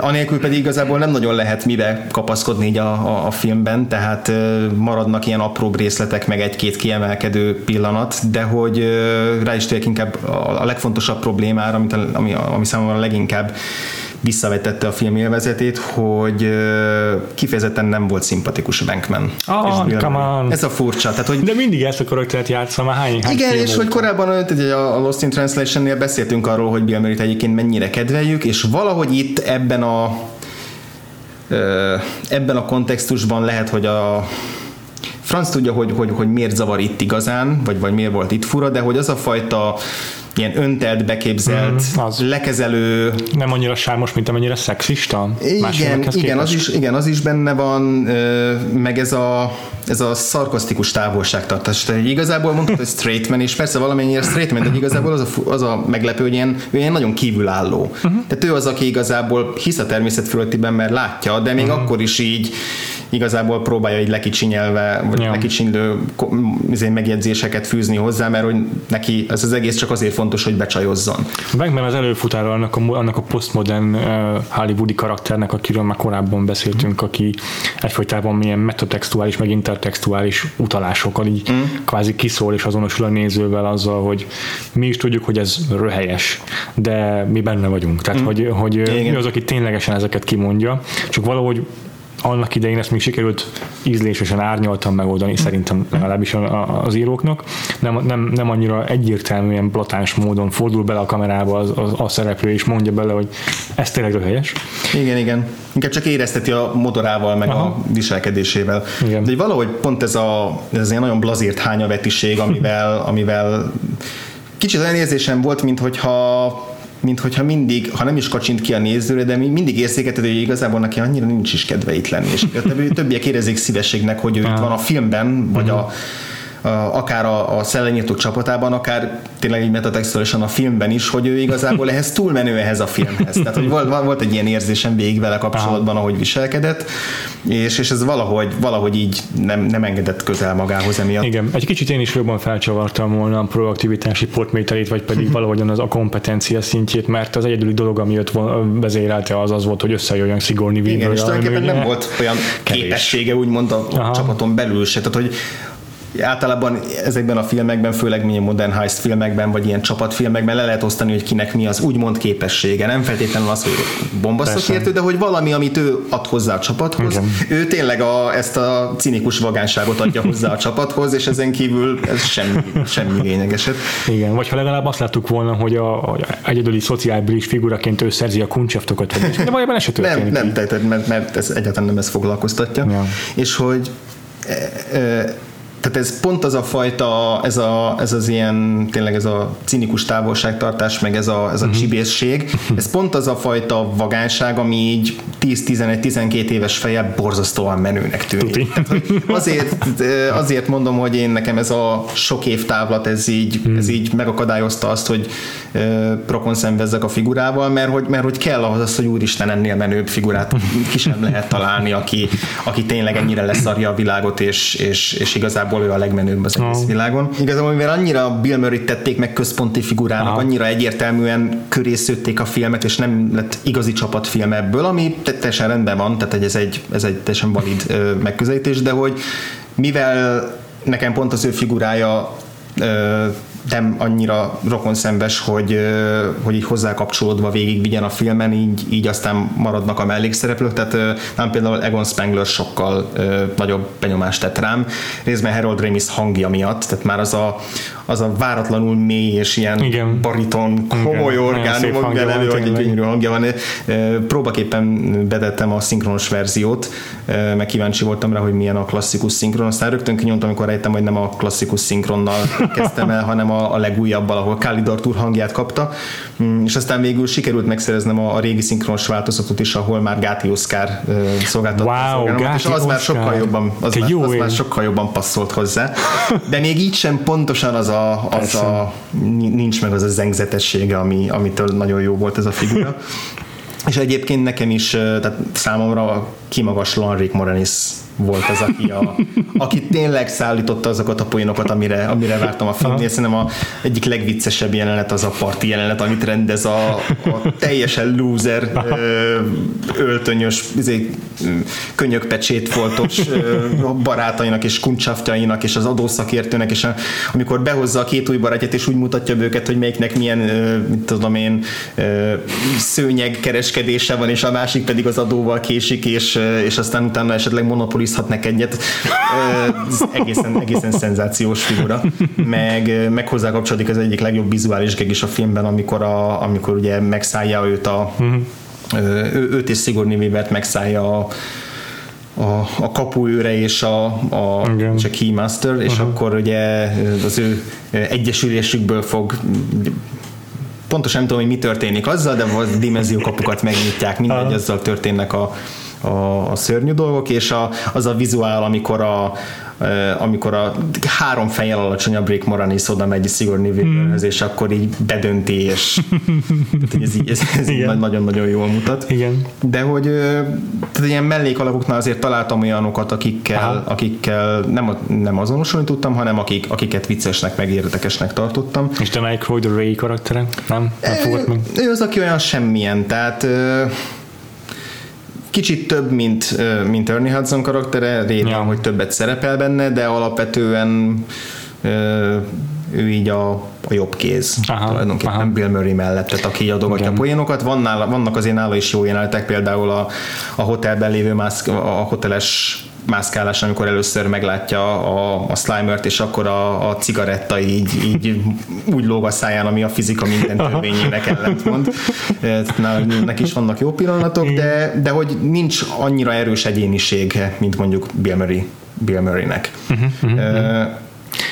Anélkül pedig igazából nem nagyon lehet mibe kapaszkodni így a, a, a filmben, tehát maradnak ilyen apró részletek, meg egy-két kiemelkedő pillanat, de hogy rá is inkább a legfontosabb problémára, amit, ami, ami számomra leginkább visszavetette a film élvezetét, hogy kifejezetten nem volt szimpatikus Bankman. Oh, és come on. Ez a furcsa. Tehát, hogy De mindig ezt a karaktert játszom, már hány, hány Igen, és hogy korábban a Lost in Translation-nél beszéltünk arról, hogy Bill Murray-t egyébként mennyire kedveljük, és valahogy itt ebben a ebben a kontextusban lehet, hogy a franc tudja, hogy, hogy, hogy miért zavar itt igazán, vagy, vagy miért volt itt fura, de hogy az a fajta ilyen öntelt, beképzelt, mm, az. lekezelő... Nem annyira sármos, mint amennyire szexista? Igen, igen az, is, igen, az is benne van, meg ez a, ez a szarkasztikus távolságtartás. Tehát igazából mondtad, hogy straight man, és persze valamennyire straight man, de igazából az a, az a meglepő, hogy ilyen, ilyen nagyon kívülálló. Uh-huh. Tehát ő az, aki igazából hisz a természet fölöttiben, mert látja, de még uh-huh. akkor is így igazából próbálja így lekicsinyelve, vagy ja. lekicsinylő izé, megjegyzéseket fűzni hozzá, mert hogy neki ez az egész csak azért fontos, hogy becsajozzon. Megmen az előfutára annak a, annak a postmodern uh, hollywoodi karakternek, akiről már korábban beszéltünk, aki egyfolytában milyen metatextuális, meg intertextuális utalásokkal így mm. kvázi kiszól és azonosul a nézővel azzal, hogy mi is tudjuk, hogy ez röhelyes, de mi benne vagyunk. Tehát, mm. hogy, hogy mi az, aki ténylegesen ezeket kimondja, csak valahogy annak idején ezt még sikerült ízlésesen árnyaltan megoldani, szerintem legalábbis az íróknak. Nem, nem, nem annyira egyértelműen blatáns módon fordul bele a kamerába az, az, a szereplő, és mondja bele, hogy ez tényleg helyes. Igen, igen. Inkább csak érezteti a motorával, meg Aha. a viselkedésével. Igen. De valahogy pont ez a ez ilyen nagyon blazírt hányavetiség, amivel, amivel kicsit olyan érzésem volt, mint hogyha mint hogyha mindig, ha nem is kacsint ki a nézőre, de mindig érzékelted, hogy igazából neki annyira nincs is kedve itt lenni, és többiek érezik szívességnek, hogy ő itt van a filmben, vagy a akár a, a szellenyírtók csapatában, akár tényleg így metatextuálisan a filmben is, hogy ő igazából ehhez túlmenő ehhez a filmhez. Tehát, hogy volt, volt egy ilyen érzésem végig vele kapcsolatban, ahogy viselkedett, és, és ez valahogy, valahogy így nem, nem engedett közel magához emiatt. Igen, egy kicsit én is jobban felcsavartam volna a proaktivitási portmételét, vagy pedig <laughs> valahogyan az a kompetencia szintjét, mert az egyedüli dolog, ami őt vezérelte, az az volt, hogy összejöjjön szigorni Igen, és tulajdonképpen nem volt olyan képessége úgymond a Aha. csapaton belül se. Tehát, hogy általában ezekben a filmekben, főleg milyen modern heist filmekben, vagy ilyen csapatfilmekben le lehet osztani, hogy kinek mi az úgymond képessége. Nem feltétlenül az, hogy bombasztokértő, de hogy valami, amit ő ad hozzá a csapathoz. Igen. Ő tényleg a, ezt a cinikus vagánságot adja hozzá a csapathoz, és ezen kívül ez semmi, semmi lényegeset. Igen, vagy ha legalább azt láttuk volna, hogy a, a egyedüli szociális figuraként ő szerzi a kuncseftokat, de valójában ez se történik. Nem, nem, tehát, mert, mert ez egyáltalán nem ez foglalkoztatja. Ja. És hogy e, e, tehát ez pont az a fajta, ez, a, ez az ilyen, tényleg ez a cinikus távolságtartás, meg ez a, ez a uh-huh. csibészség, ez pont az a fajta vagánság, ami így 10-11-12 éves feje borzasztóan menőnek tűnik. Tehát, azért, azért mondom, hogy én nekem ez a sok év távlat, ez így, uh-huh. ez így megakadályozta azt, hogy prokon szenvezzek a figurával, mert hogy, mert hogy kell ahhoz az, hogy úristen ennél menőbb figurát ki sem lehet találni, aki, aki tényleg ennyire leszarja a világot, és, és, és igazából igazából ő a legmenőbb az egész oh. világon. Igazából, mivel annyira Bill Murray tették meg központi figurának, oh. annyira egyértelműen köré szőtték a filmet, és nem lett igazi csapatfilm ebből, ami teljesen rendben van, tehát ez egy, ez egy teljesen valid megközelítés, de hogy mivel nekem pont az ő figurája nem annyira rokonszembes, hogy, hogy így hozzá kapcsolódva végig vigyen a filmen, így, így aztán maradnak a mellékszereplők, tehát nem például Egon Spengler sokkal nagyobb benyomást tett rám, részben Harold Ramis hangja miatt, tehát már az a, az a váratlanul mély és ilyen Igen. bariton, komoly orgánumokban elő, hogy egy gyönyörű hangja van. Próbaképpen bedettem a szinkronos verziót, meg kíváncsi voltam rá, hogy milyen a klasszikus szinkron, aztán rögtön kinyomtam, amikor rejtem, hogy nem a klasszikus szinkronnal kezdtem el, <laughs> hanem a, a legújabb, ahol Kálidor Tour hangját kapta, mm, és aztán végül sikerült megszereznem a, a régi szinkronos változatot is, ahol már Gáti Oscar szolgáltatta wow, Gáti és az Oscar. már sokkal jobban, az, már, az már sokkal jobban passzolt hozzá. <laughs> De még így sem pontosan az a, az a nincs meg az a zengzetessége, ami, amitől nagyon jó volt ez a figura. <laughs> És egyébként nekem is, tehát számomra kimagaslóan Rick Moranis volt az, aki, a, aki tényleg szállította azokat a poénokat, amire, amire vártam a filmnél. Szerintem a egyik legviccesebb jelenet az a parti jelenet, amit rendez a, a teljesen loser öltönyös, izé, könyökpecsét foltos barátainak és kuncsaftjainak és az adószakértőnek, és a, amikor behozza a két új barátját, és úgy mutatja őket, hogy melyiknek milyen, mit tudom én, szőnyeg kereskedése van, és a másik pedig az adóval késik, és, és aztán utána esetleg monopoliz bízhatnak egyet. Ez egészen, egészen szenzációs figura. Meg, meg hozzá kapcsolódik az egyik legjobb vizuális geg is a filmben, amikor, a, amikor ugye megszállja őt a uh-huh. ő, őt és Sigourney Weavert megszállja a, a, a kapuőre és a, a, és a Keymaster, és uh-huh. akkor ugye az ő egyesülésükből fog pontosan nem tudom, hogy mi történik azzal, de a dimenziókapukat megnyitják, mindegy, azzal történnek a, a, a szörnyű dolgok, és a, az a vizuál, amikor a, amikor a három fejjel alacsonyabb Rick Moranis oda megy Sigourney Weaverhez, mm. és akkor így bedönti, és ez, így, ez, ez így nagyon-nagyon jól mutat. Igen. De hogy tehát ilyen mellékalakoknál azért találtam olyanokat, akikkel, akikkel nem, nem azonosulni tudtam, hanem akik, akiket viccesnek, meg érdekesnek tartottam. És te Nightcrawler a Ray karaktere? Nem? Nem fogott meg? Ő az, aki olyan semmilyen, tehát kicsit több, mint, mint Ernie Hudson karaktere, régen, ja. hogy többet szerepel benne, de alapvetően ő így a, a jobb kéz aha, tulajdonképpen aha. Bill Murray mellett, tehát aki adogatja Igen. a poénokat. Van nála, vannak azért nála is jó jelenetek, például a, a hotelben lévő mászk, a hoteles mászkálás, amikor először meglátja a, a Slimert, és akkor a, a cigaretta így, így úgy lóg a száján, ami a fizika minden törvényének ellentmond. Neki is vannak jó pillanatok, de, de hogy nincs annyira erős egyéniség, mint mondjuk Bill Murray, Bill Murraynek. Uh-huh, uh-huh. Uh,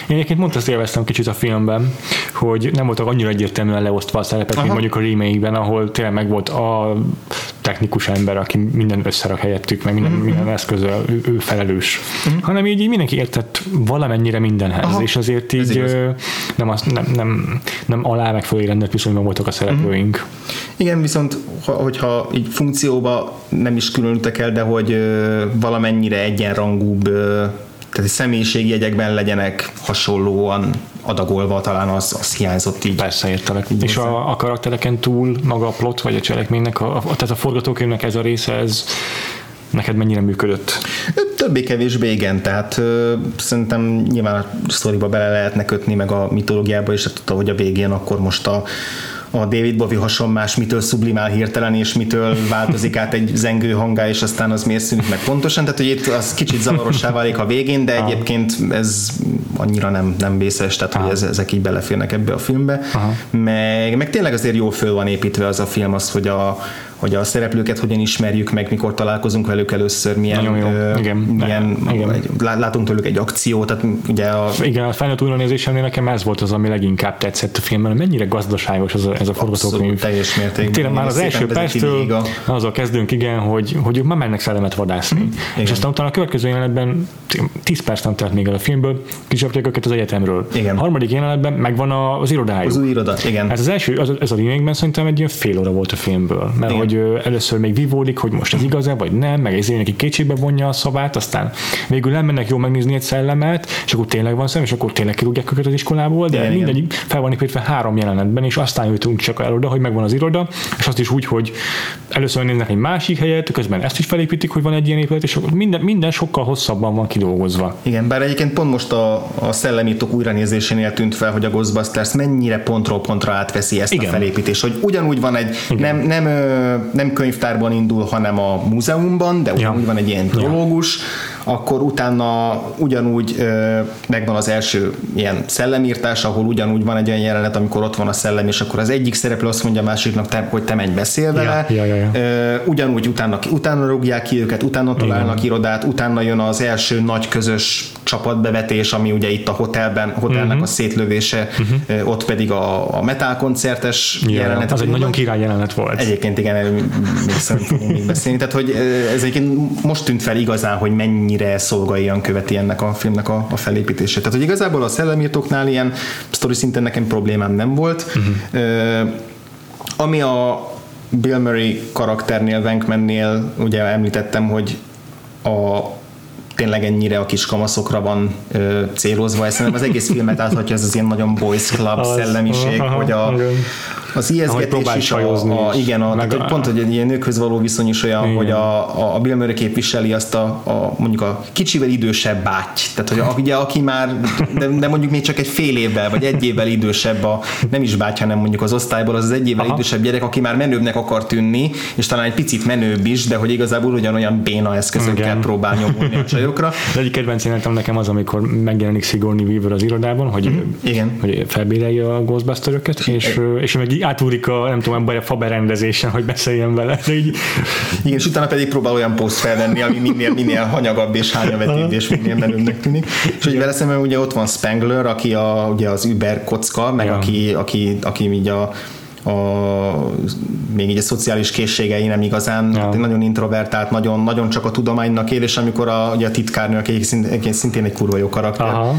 Én egyébként mondta, azt élveztem kicsit a filmben, hogy nem voltak annyira egyértelműen leosztva a szerepek, Aha. mint mondjuk a remake-ben, ahol tényleg meg volt a technikus ember, aki minden összerak helyettük, meg minden, mm-hmm. minden eszközzel ő, ő felelős, mm-hmm. hanem így, így mindenki értett valamennyire mindenhez, Aha. és azért így nem, az, nem, nem, nem alá meg fölé rendelt viszonyban voltak a szereplőink. Mm-hmm. Igen, viszont hogyha így funkcióba nem is különültek el, de hogy valamennyire egyenrangúbb tehát személyiségi jegyekben legyenek hasonlóan adagolva, talán az, az hiányzott így. Persze, értelek. És a, a karaktereken túl maga a plot, vagy a cselekménynek, a, a, tehát a forgatókönyvnek ez a része, ez neked mennyire működött? Többé-kevésbé igen, tehát ö, szerintem nyilván a sztoriba bele lehetne kötni, meg a mitológiába, és tudta, hogy a végén akkor most a a David Bowie hasonlás mitől sublimál hirtelen, és mitől változik át egy zengő hangá, és aztán az miért szűnik meg pontosan. Tehát, hogy itt az kicsit zavarossá válik a végén, de egyébként ez annyira nem, nem vészes, tehát Aha. hogy ez, ezek így beleférnek ebbe a filmbe. Meg, meg tényleg azért jól föl van építve az a film, az, hogy a, hogy a szereplőket hogyan ismerjük meg, mikor találkozunk velük először, milyen, jó. Ö, igen, milyen igen. Egy, látunk tőlük egy akciót, tehát ugye a... Igen, a felnőtt újranézésemnél nekem ez volt az, ami leginkább tetszett a filmben, mennyire gazdaságos ez a, ez a forgatókönyv. teljes mértékben. Tényleg már az első perctől azzal kezdünk, igen, hogy, hogy ők már mennek szellemet vadászni. Mm, és aztán utána a következő jelenetben 10 perc nem telt még el a filmből, kicsapják őket az egyetemről. Igen. A harmadik jelenetben megvan az irodájuk. Az új iroda, igen. Hát az első, az, ez a remake szerintem egy ilyen fél óra volt a filmből, mert igen. hogy először még vívódik, hogy most ez igaz-e, vagy nem, meg ez neki kétségbe vonja a szavát, aztán végül nem mennek jó megnézni egy szellemet, és akkor tényleg van szem, és akkor tényleg kirúgják őket az iskolából, de igen, mindegyik fel van építve három jelenetben, és aztán jutunk csak el oda, hogy megvan az iroda, és azt is úgy, hogy először néznek egy másik helyet, közben ezt is felépítik, hogy van egy ilyen épület, és akkor minden, minden sokkal hosszabban van kidolgozva. Igen, bár egyébként pont most a, a szellemítok újranézésénél tűnt fel, hogy a Ghostbusters mennyire pontról pontra átveszi ezt Igen. a felépítést, hogy ugyanúgy van egy, Igen. nem, nem, nem könyvtárban indul, hanem a múzeumban, de ugyanúgy ja. van egy ilyen prológus, ja akkor utána ugyanúgy megvan az első ilyen szellemírtás, ahol ugyanúgy van egy olyan jelenet, amikor ott van a szellem, és akkor az egyik szereplő azt mondja a másiknak, te, hogy te menj beszél vele. Ja, ja, ja, ja. Ugyanúgy utána, utána rúgják ki őket, utána találnak Igen. irodát, utána jön az első nagy közös csapatbevetés, ami ugye itt a hotelben, hotelnek uh-huh. a szétlövése, uh-huh. ott pedig a, a metal koncertes ja, jelenet. Az egy nagyon király jelenet volt. Egyébként igen, még szerintem még beszélni. Tehát, hogy ez egyébként most tűnt fel igazán, hogy mennyire szolgaian követi ennek a filmnek a, a felépítését. Tehát, hogy igazából a szellemírtóknál ilyen sztori szinten nekem problémám nem volt. Uh-huh. ami a Bill Murray karakternél, Venkmannél ugye említettem, hogy a tényleg ennyire a kis kamaszokra van ö, célozva, ezt az egész filmet áthatja ez az ilyen nagyon boys club az, szellemiség, aha, hogy a, az ijeszgetés is, a, a, igen, a, tehát, a, pont, hogy egy ilyen nőkhöz való viszony is olyan, igen. hogy a, a Bill Murray képviseli azt a, a, mondjuk a kicsivel idősebb báty, tehát hogy a, ugye, aki már, de, de, mondjuk még csak egy fél évvel, vagy egy évvel idősebb a, nem is báty, hanem mondjuk az osztályból, az az egy évvel Aha. idősebb gyerek, aki már menőbbnek akar tűnni, és talán egy picit menőbb is, de hogy igazából ugyanolyan béna eszközökkel igen. próbál nyomulni a csajokra. De egyik kedvenc jelenetem nekem az, amikor megjelenik Sigourney Weaver az irodában, hogy, mm, igen. hogy felbérelje a Ghostbuster-öket, és, és meg átúrik a, nem tudom, a faberendezésen, hogy beszéljen vele. De így... Igen, és utána pedig próbál olyan poszt felvenni, ami minél, minél hanyagabb és hányavetőbb, és minél menőbbnek tűnik. És hogy vele szemben ugye ott van Spangler, aki a, ugye az Uber kocka, meg ja. aki, aki, aki így a a, még így a szociális készségei nem igazán, ja. nagyon introvertált, nagyon, nagyon csak a tudománynak él, és amikor a, ugye a titkárnő, aki szintén, szintén egy kurva jó karakter, Aha.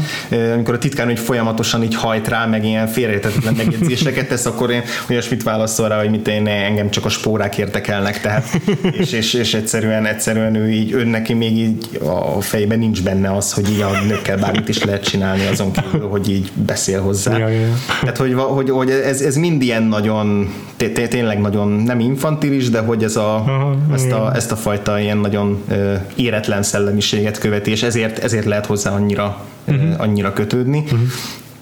amikor a titkárnő folyamatosan így hajt rá, meg ilyen félreértetlen megjegyzéseket tesz, akkor én olyasmit válaszol rá, hogy mit én engem csak a spórák értekelnek, tehát és, és, és egyszerűen, egyszerűen ő így, ő neki még így a fejében nincs benne az, hogy így a nőkkel bármit is lehet csinálni azon kívül, hogy így beszél hozzá. Ja, ja. Tehát, hogy, hogy, hogy ez, ez mind ilyen nagyon nagyon, tényleg nagyon nem infantilis, de hogy ez a, Aha, ezt, a, ezt a fajta ilyen nagyon éretlen szellemiséget követi, és ezért, ezért lehet hozzá annyira, uh-huh. annyira kötődni. Uh-huh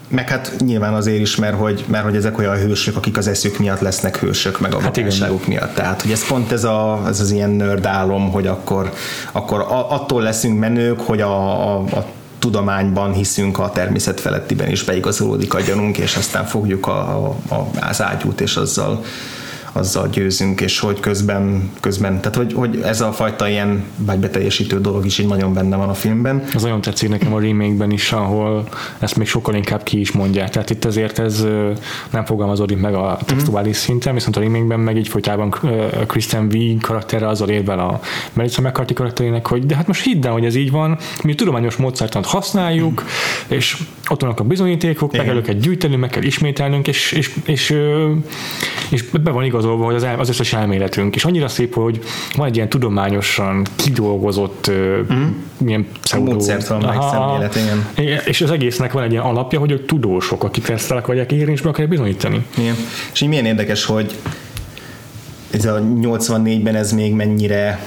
meg hát nyilván azért is, mert hogy, mert hogy ezek olyan hősök, akik az eszük miatt lesznek hősök, meg a hát miatt. Tehát, hogy ez pont ez, a, ez az ilyen nerd álom, hogy akkor, akkor attól leszünk menők, hogy a, a, a tudományban hiszünk, a természet felettiben is beigazolódik a gyanunk, és aztán fogjuk a, a, az ágyút, és azzal azzal győzünk, és hogy közben, közben tehát hogy, hogy ez a fajta ilyen vágybeteljesítő dolog is így nagyon benne van a filmben. Az nagyon tetszik nekem a remake-ben is, ahol ezt még sokkal inkább ki is mondják. Tehát itt azért ez nem fogalmazódik meg a textuális mm. szinten, viszont a remake-ben meg így folytában Kristen Wiig karaktere azzal érvel a Melissa McCarthy karakterének, hogy de hát most hidd el, hogy ez így van, mi tudományos módszertant használjuk, mm. és ott vannak a bizonyítékok, meg kell őket gyűjteni, meg kell ismételnünk, és, és, és, és be van igazolva, hogy az, az összes elméletünk. És annyira szép, hogy van egy ilyen tudományosan kidolgozott mm. milyen pseudo... Módszertan, meg szemlélet, igen. És az egésznek van egy ilyen alapja, hogy ők tudósok, akik ezt el akarják érni, és be akarják bizonyítani. Igen. És így milyen érdekes, hogy ez a 84-ben ez még mennyire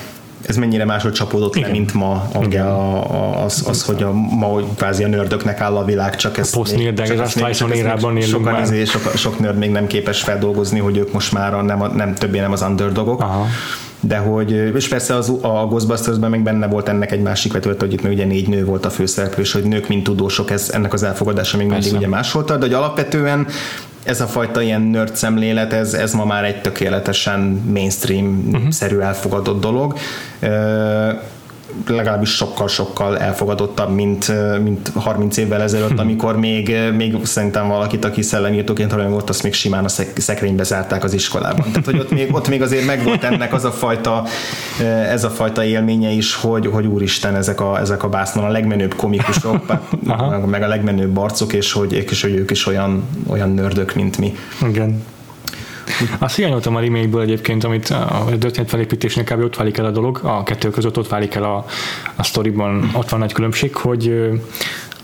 ez mennyire máshogy csapódott le, mint ma ugye a, a, az, az, hogy a, ma kvázi a nördöknek áll a világ, csak ez Post még, csak ez Tyson érában élünk már. Izé, sok, sok nörd még nem képes feldolgozni, hogy ők most már a, nem, a, nem többé nem az underdogok. Aha de hogy, és persze az, a Ghostbustersben meg benne volt ennek egy másik vetület, hogy itt még ugye négy nő volt a főszereplő, és hogy nők, mint tudósok, ez, ennek az elfogadása még mindig ugye más volt, de hogy alapvetően ez a fajta ilyen nerd szemlélet, ez, ez ma már egy tökéletesen mainstream-szerű elfogadott dolog legalábbis sokkal-sokkal elfogadottabb, mint, mint 30 évvel ezelőtt, amikor még, még szerintem valakit, aki szellemírtóként volt, azt még simán a szekrénybe zárták az iskolában. Tehát, hogy ott még, ott még azért megvolt ennek az a fajta, ez a fajta élménye is, hogy, hogy úristen, ezek a, ezek a básznon a legmenőbb komikusok, <laughs> meg a legmenőbb arcok, és hogy, és hogy ők is olyan, olyan nördök, mint mi. Igen. Azt hiányoltam a remake egyébként, amit a történet felépítésnél kb. ott válik el a dolog, a kettő között ott válik el a, a sztoriban, ott van nagy különbség, hogy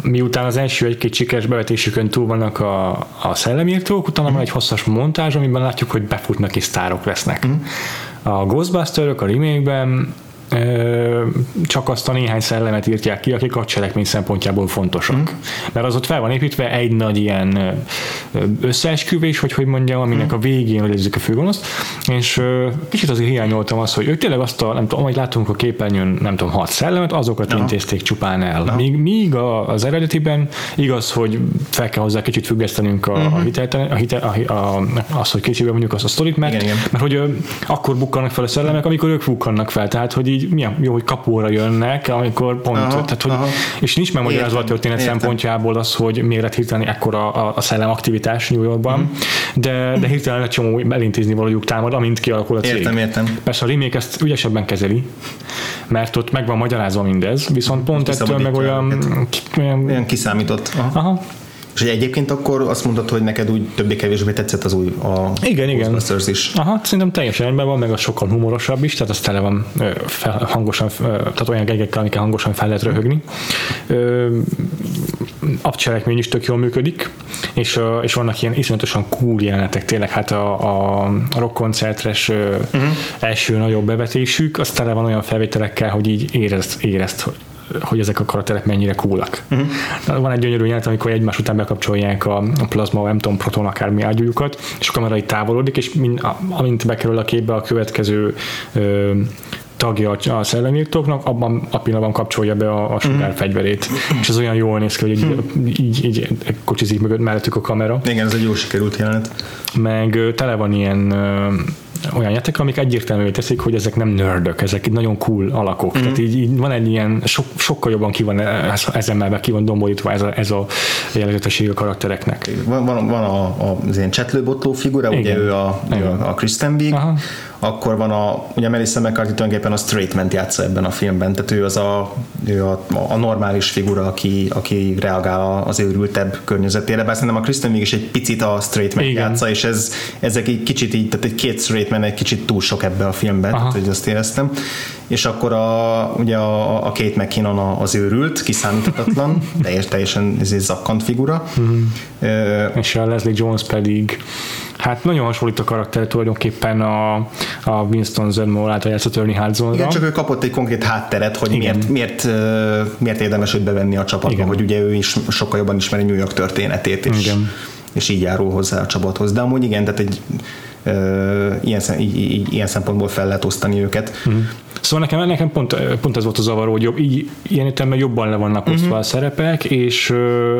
miután az első egy-két sikeres bevetésükön túl vannak a, a szellemírtók, utána van egy hosszas montázs, amiben látjuk, hogy befutnak és sztárok lesznek. Mm. A Ghostbusters a remake csak azt a néhány szellemet írtják ki, akik a cselekmény szempontjából fontosak. Mm. Mert az ott fel van építve egy nagy ilyen összeesküvés, hogy hogy mondjam, aminek mm. a végén legezzük a főgonoszt, és kicsit azért hiányoltam azt, hogy ők tényleg azt a, nem tudom, ahogy látunk a képernyőn, nem tudom, hat szellemet, azokat Aha. intézték csupán el. Aha. Míg, míg az eredetiben igaz, hogy fel kell hozzá kicsit függesztenünk a, mm-hmm. a hitelt, a, hitel, a, a, azt, hogy kicsiben mondjuk azt a sztorit, mert, igen, igen. mert hogy akkor bukkanak fel a szellemek, amikor ők bukkannak fel. Tehát, hogy így milyen jó, hogy kapóra jönnek, amikor pont, aha, tehát, hogy, aha. és nincs magyarázva a történet értem. szempontjából az, hogy miért lett hirtelen ekkora a, a szellem aktivitás New Yorkban, mm. de, de hirtelen egy csomó elintézni valójuk támad, amint kialakul a cég. Értem, értem. Persze a remake ezt ügyesebben kezeli, mert ott meg van magyarázva mindez, viszont pont ettől meg olyan, olyan, olyan kiszámított. Aha. Aha. És hogy egyébként akkor azt mondod, hogy neked úgy többé-kevésbé tetszett az új a igen, igen. is. Aha, szerintem teljesen rendben van, meg az sokkal humorosabb is, tehát az tele van fel, hangosan, tehát olyan gegekkel, amikkel hangosan fel lehet röhögni. A cselekmény is tök jól működik, és, és vannak ilyen iszonyatosan cool jelenetek, tényleg hát a, a, a rock koncertres uh-huh. első nagyobb bevetésük, az tele van olyan felvételekkel, hogy így érezt, érezt hogy ezek a karakterek mennyire coolak. Uh-huh. Van egy gyönyörű jelent, amikor egymás után bekapcsolják a, plazma, nem tudom, proton akármi ágyújukat, és a kamera így távolodik, és mind, amint bekerül a képbe a következő ö, tagja a szellemírtóknak, abban a pillanatban kapcsolja be a, a sugár mm. fegyverét. És ez olyan jól néz ki, hogy így, mm. így, így kocsizik mögött mellettük a kamera. Igen, ez egy jó sikerült jelenet. Meg tele van ilyen olyan játék, amik egyértelművé teszik, hogy ezek nem nördök, ezek nagyon cool alakok. Mm. Tehát így, így, van egy ilyen, so, sokkal jobban ki van ezen mellett ki van domborítva ez a, ez a jellegzetesség a karaktereknek. Van, van, van a, a, az ilyen csetlőbotló figura, Igen. ugye ő a, ő a, a Kristen Wiig, akkor van a, ugye Melissa McCarthy tulajdonképpen a straight man játsza ebben a filmben, tehát ő az a, ő a, a normális figura, aki, aki reagál az őrültebb környezetére, bár szerintem a Kristen még is egy picit a straight man játsza, és ez, ezek egy kicsit így, tehát egy két straight man egy kicsit túl sok ebbe a filmben, Aha. tehát hogy azt éreztem. És akkor a, ugye a, a Kate McKinnon az őrült, kiszámíthatatlan, <laughs> teljes, teljesen ez egy zakkant figura. Mm. Uh, és a Leslie Jones pedig Hát nagyon hasonlít a karakter tulajdonképpen a, a Winston Zedmore által játszott Ernie Hudsonra. Igen, csak ő kapott egy konkrét hátteret, hogy miért, miért, miért érdemes őt bevenni a csapatba, Igen. hogy ugye ő is sokkal jobban ismeri New York történetét, és, Igen. és így járul hozzá a csapathoz. De amúgy igen, tehát egy ilyen, így, így, ilyen szempontból fel lehet osztani őket. Uh-huh. Szóval nekem, nekem pont, pont ez volt a zavaró, hogy jobb, így, ilyen értelemben jobban le vannak osztva uh-huh. a szerepek, és,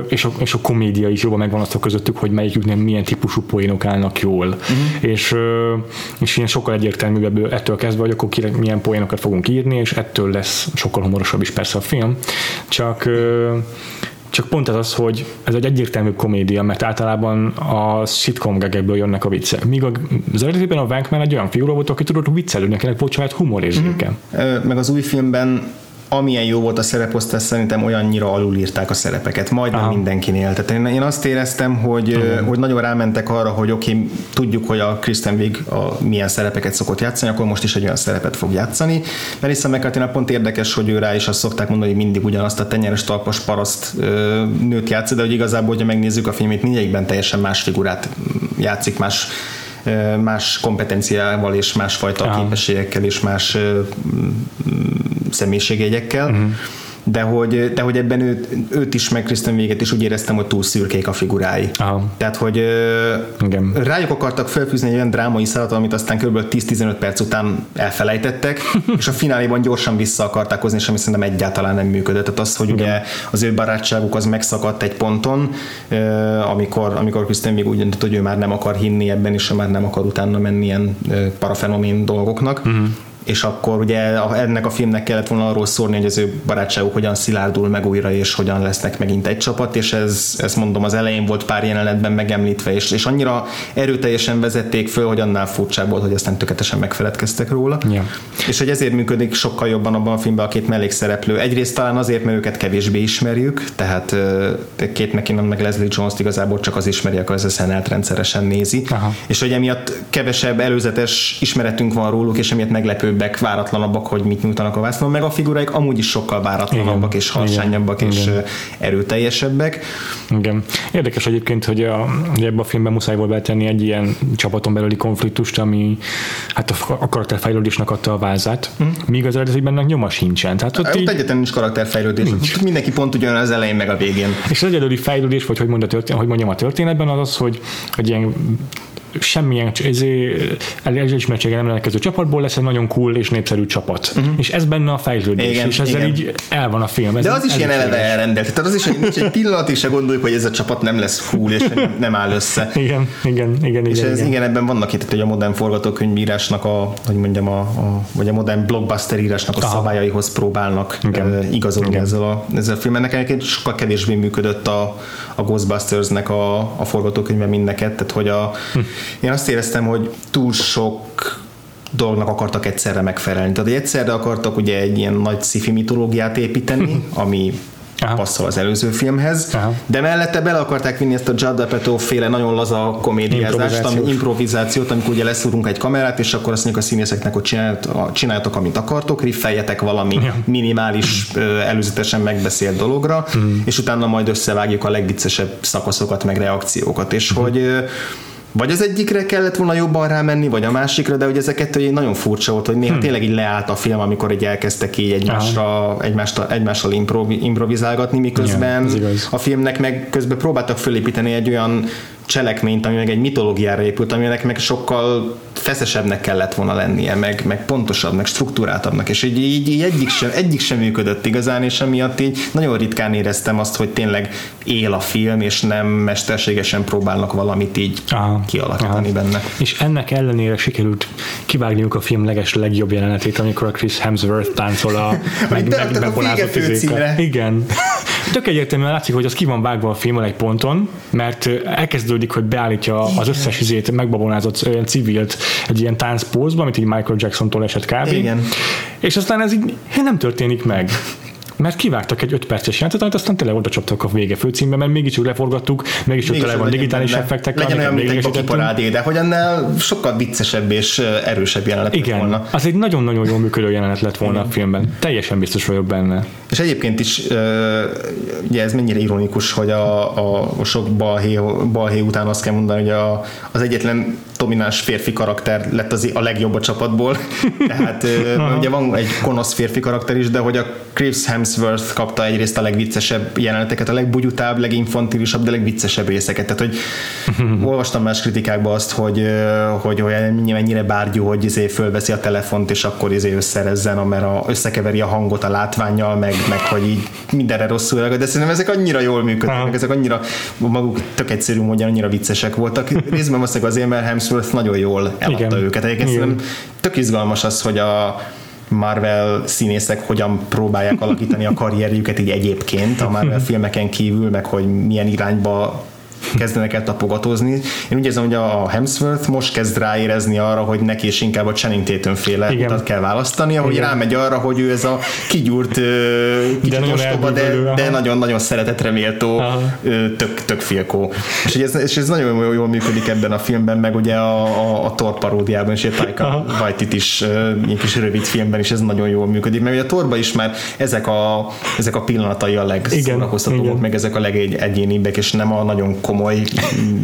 és, a, és a komédia is jobban megvan azt közöttük, hogy melyiküknek milyen típusú poénok állnak jól. Uh-huh. És, és ilyen sokkal egyértelműbb ettől kezdve, hogy akkor kire, milyen poénokat fogunk írni, és ettől lesz sokkal humorosabb is persze a film. Csak csak pont ez az, hogy ez egy egyértelmű komédia, mert általában a sitcom gegekből jönnek a viccek. Míg az eredetiben a Wankman egy olyan figura volt, aki tudott viccelődni, akinek volt saját humorérzéke. Mm-hmm. Meg az új filmben amilyen jó volt a szereposztás, szerintem olyannyira alulírták a szerepeket, majdnem Aha. mindenkinél. Tehát én, én azt éreztem, hogy, uh-huh. hogy nagyon rámentek arra, hogy oké, okay, tudjuk, hogy a Kristen Wiig a, milyen szerepeket szokott játszani, akkor most is egy olyan szerepet fog játszani. Melissa McCarthy pont érdekes, hogy ő rá is azt szokták mondani, hogy mindig ugyanazt a tenyeres talpas paraszt ö, nőt játszik, de hogy igazából, hogyha megnézzük a filmét, mindegyikben teljesen más figurát játszik, más más kompetenciával és másfajta Aha. képességekkel és más személyiségjegyekkel. Uh-huh de hogy, de hogy ebben őt, őt is, meg Kristen véget is úgy éreztem, hogy túl szürkék a figurái. Aha. Tehát, hogy Igen. rájuk akartak felfűzni egy olyan drámai szállat, amit aztán kb. 10-15 perc után elfelejtettek, <laughs> és a fináléban gyorsan vissza akarták hozni, és ami szerintem egyáltalán nem működött. Tehát az, hogy Igen. ugye az ő barátságuk az megszakadt egy ponton, amikor, amikor Kristen még úgy döntött, hogy ő már nem akar hinni ebben, és ő már nem akar utána menni ilyen parafenomén dolgoknak. Uh-huh és akkor ugye ennek a filmnek kellett volna arról szólni, hogy az ő barátságuk hogyan szilárdul meg újra, és hogyan lesznek megint egy csapat, és ez, ezt mondom, az elején volt pár jelenetben megemlítve, és, és annyira erőteljesen vezették föl, hogy annál furcsább volt, hogy aztán tökéletesen megfeledkeztek róla. Ja. És hogy ezért működik sokkal jobban abban a filmben a két mellékszereplő. Egyrészt talán azért, mert őket kevésbé ismerjük, tehát két McKinnon meg Leslie jones igazából csak az ismeri, akkor ez a rendszeresen nézi. Aha. És hogy emiatt kevesebb előzetes ismeretünk van róluk, és emiatt meglepő egyszerűbbek, váratlanabbak, hogy mit nyújtanak a vásznon, meg a figuráik amúgy is sokkal váratlanabbak Igen. és harsányabbak Igen. és Igen. erőteljesebbek. Igen. Érdekes egyébként, hogy, a, hogy ebben a filmben muszáj volt betenni egy ilyen csapaton belüli konfliktust, ami hát a karakterfejlődésnek adta a vázát, hm. míg az eredetiben nyoma sincsen. Tehát ott, ott így... egyetlen nincs karakterfejlődés. Nincs. Mindenki pont ugyan az elején meg a végén. És az egyedüli fejlődés, vagy hogy, mondja, történet, hogy mondjam a történetben, az az, hogy, hogy ilyen semmilyen elismertsége nem rendelkező csapatból lesz egy nagyon cool és népszerű csapat. Uh-huh. És ez benne a fejlődés, igen, és ezzel igen. így el van a film. Ez De az is ilyen eleve elrendelt. Tehát az is, hogy egy pillanatig se gondoljuk, hogy ez a csapat nem lesz cool, és nem áll össze. Igen, igen, igen. És igen, ez, igen. igen ebben vannak itt, hogy a modern forgatókönyvírásnak a, hogy mondjam, a, a, vagy a modern blockbuster írásnak a Aha. szabályaihoz próbálnak igen. igazolni igen. ezzel a, ezzel a filmmel. Nekem sokkal kevésbé működött a, a Ghostbusters-nek a, a forgatókönyve mind neked, tehát hogy a, hm. Én azt éreztem, hogy túl sok dolognak akartak egyszerre megfelelni. Tehát egyszerre akartak ugye egy ilyen nagy sci mitológiát építeni, <laughs> ami Aha. passzol az előző filmhez, Aha. de mellette bele akarták vinni ezt a Judd Apatow féle nagyon laza komédiázást, ami improvizációt, amikor ugye leszúrunk egy kamerát, és akkor azt mondjuk a színészeknek, hogy csináljátok amit akartok, riffeljetek valami ja. minimális, előzetesen megbeszélt dologra, mm. és utána majd összevágjuk a legviccesebb szakaszokat, meg reakciókat, és mm. hogy vagy az egyikre kellett volna jobban rámenni, vagy a másikra, de hogy ez a kettő nagyon furcsa volt, hogy néha hmm. tényleg így leállt a film, amikor egy elkezdtek így egymásra, egymással, egymással improvi, improvizálgatni, miközben ja, a filmnek meg közben próbáltak fölépíteni egy olyan cselekményt, ami meg egy mitológiára épült, aminek meg sokkal feszesebbnek kellett volna lennie, meg, meg pontosabb, meg struktúráltabbnak, és így, így, így egyik, sem, egyik sem működött igazán, és emiatt így nagyon ritkán éreztem azt, hogy tényleg él a film, és nem mesterségesen próbálnak valamit így aha, kialakítani aha. benne. És ennek ellenére sikerült kivágniuk a film leges legjobb jelenetét, amikor a Chris Hemsworth táncol a <laughs> meg, meg, meg Igen. <laughs> Tök egyértelműen látszik, hogy az ki van vágva a filmen egy ponton, mert elkezdődik, hogy beállítja az összes izét megbabonázott olyan civilt egy ilyen táncpózba, amit így Michael Jackson-tól esett kb. Igen. És aztán ez így nem történik meg mert kivágtak egy 5 perces jelentet, amit aztán tele oda csaptak a vége főcímbe, mert mégis úgy leforgattuk, mégis tele van digitális benne. effektek. Legyen olyan, mint egy parádé, de hogy annál sokkal viccesebb és erősebb jelenet Igen, lett volna. az egy nagyon-nagyon jól működő jelenet lett volna Igen. a filmben. Teljesen biztos vagyok benne. És egyébként is ugye ez mennyire ironikus, hogy a, a, sok balhé, balhé után azt kell mondani, hogy a, az egyetlen domináns férfi karakter lett az a legjobb a csapatból. <laughs> Tehát ugye van egy konosz férfi karakter is, de hogy a Chris Hemsworth Hemsworth kapta egyrészt a legviccesebb jeleneteket, a legbugyutább, leginfantilisabb, de legviccesebb részeket. Tehát, hogy <laughs> olvastam más kritikákban azt, hogy, hogy olyan mennyire bárgyú, hogy izé fölveszi a telefont, és akkor izé összerezzen, mert a, összekeveri a hangot a látványjal, meg, meg hogy így mindenre rosszul reagál, de szerintem ezek annyira jól működnek, ezek annyira maguk tök egyszerű módon annyira viccesek voltak. <laughs> Részben valószínűleg azért, mert Hemsworth nagyon jól eladta Igen. őket. Egyébként Igen. szerintem tök izgalmas az, hogy a Marvel színészek hogyan próbálják alakítani a karrierjüket így egyébként a Marvel <laughs> filmeken kívül, meg hogy milyen irányba kezdenek el tapogatózni. Én úgy érzem, hogy a Hemsworth most kezd ráérezni arra, hogy neki is inkább a Channing Tatum féle Igen. utat kell választani, ahogy Igen. rámegy arra, hogy ő ez a kigyúrt, kicsit nagyon ostoba, de, de nagyon-nagyon szeretetre méltó, Aha. tök, tök filkó. És, hogy ez, és ez nagyon jól, jól működik ebben a filmben, meg ugye a, a, a Thor paródiában is, a Taika Waititi is ilyen kis rövid filmben is ez nagyon jól működik, mert ugye a Thorba is már ezek a, ezek a pillanatai a legszórakoztatóbbak, meg ezek a legegyénibbek, és nem a nagyon komoly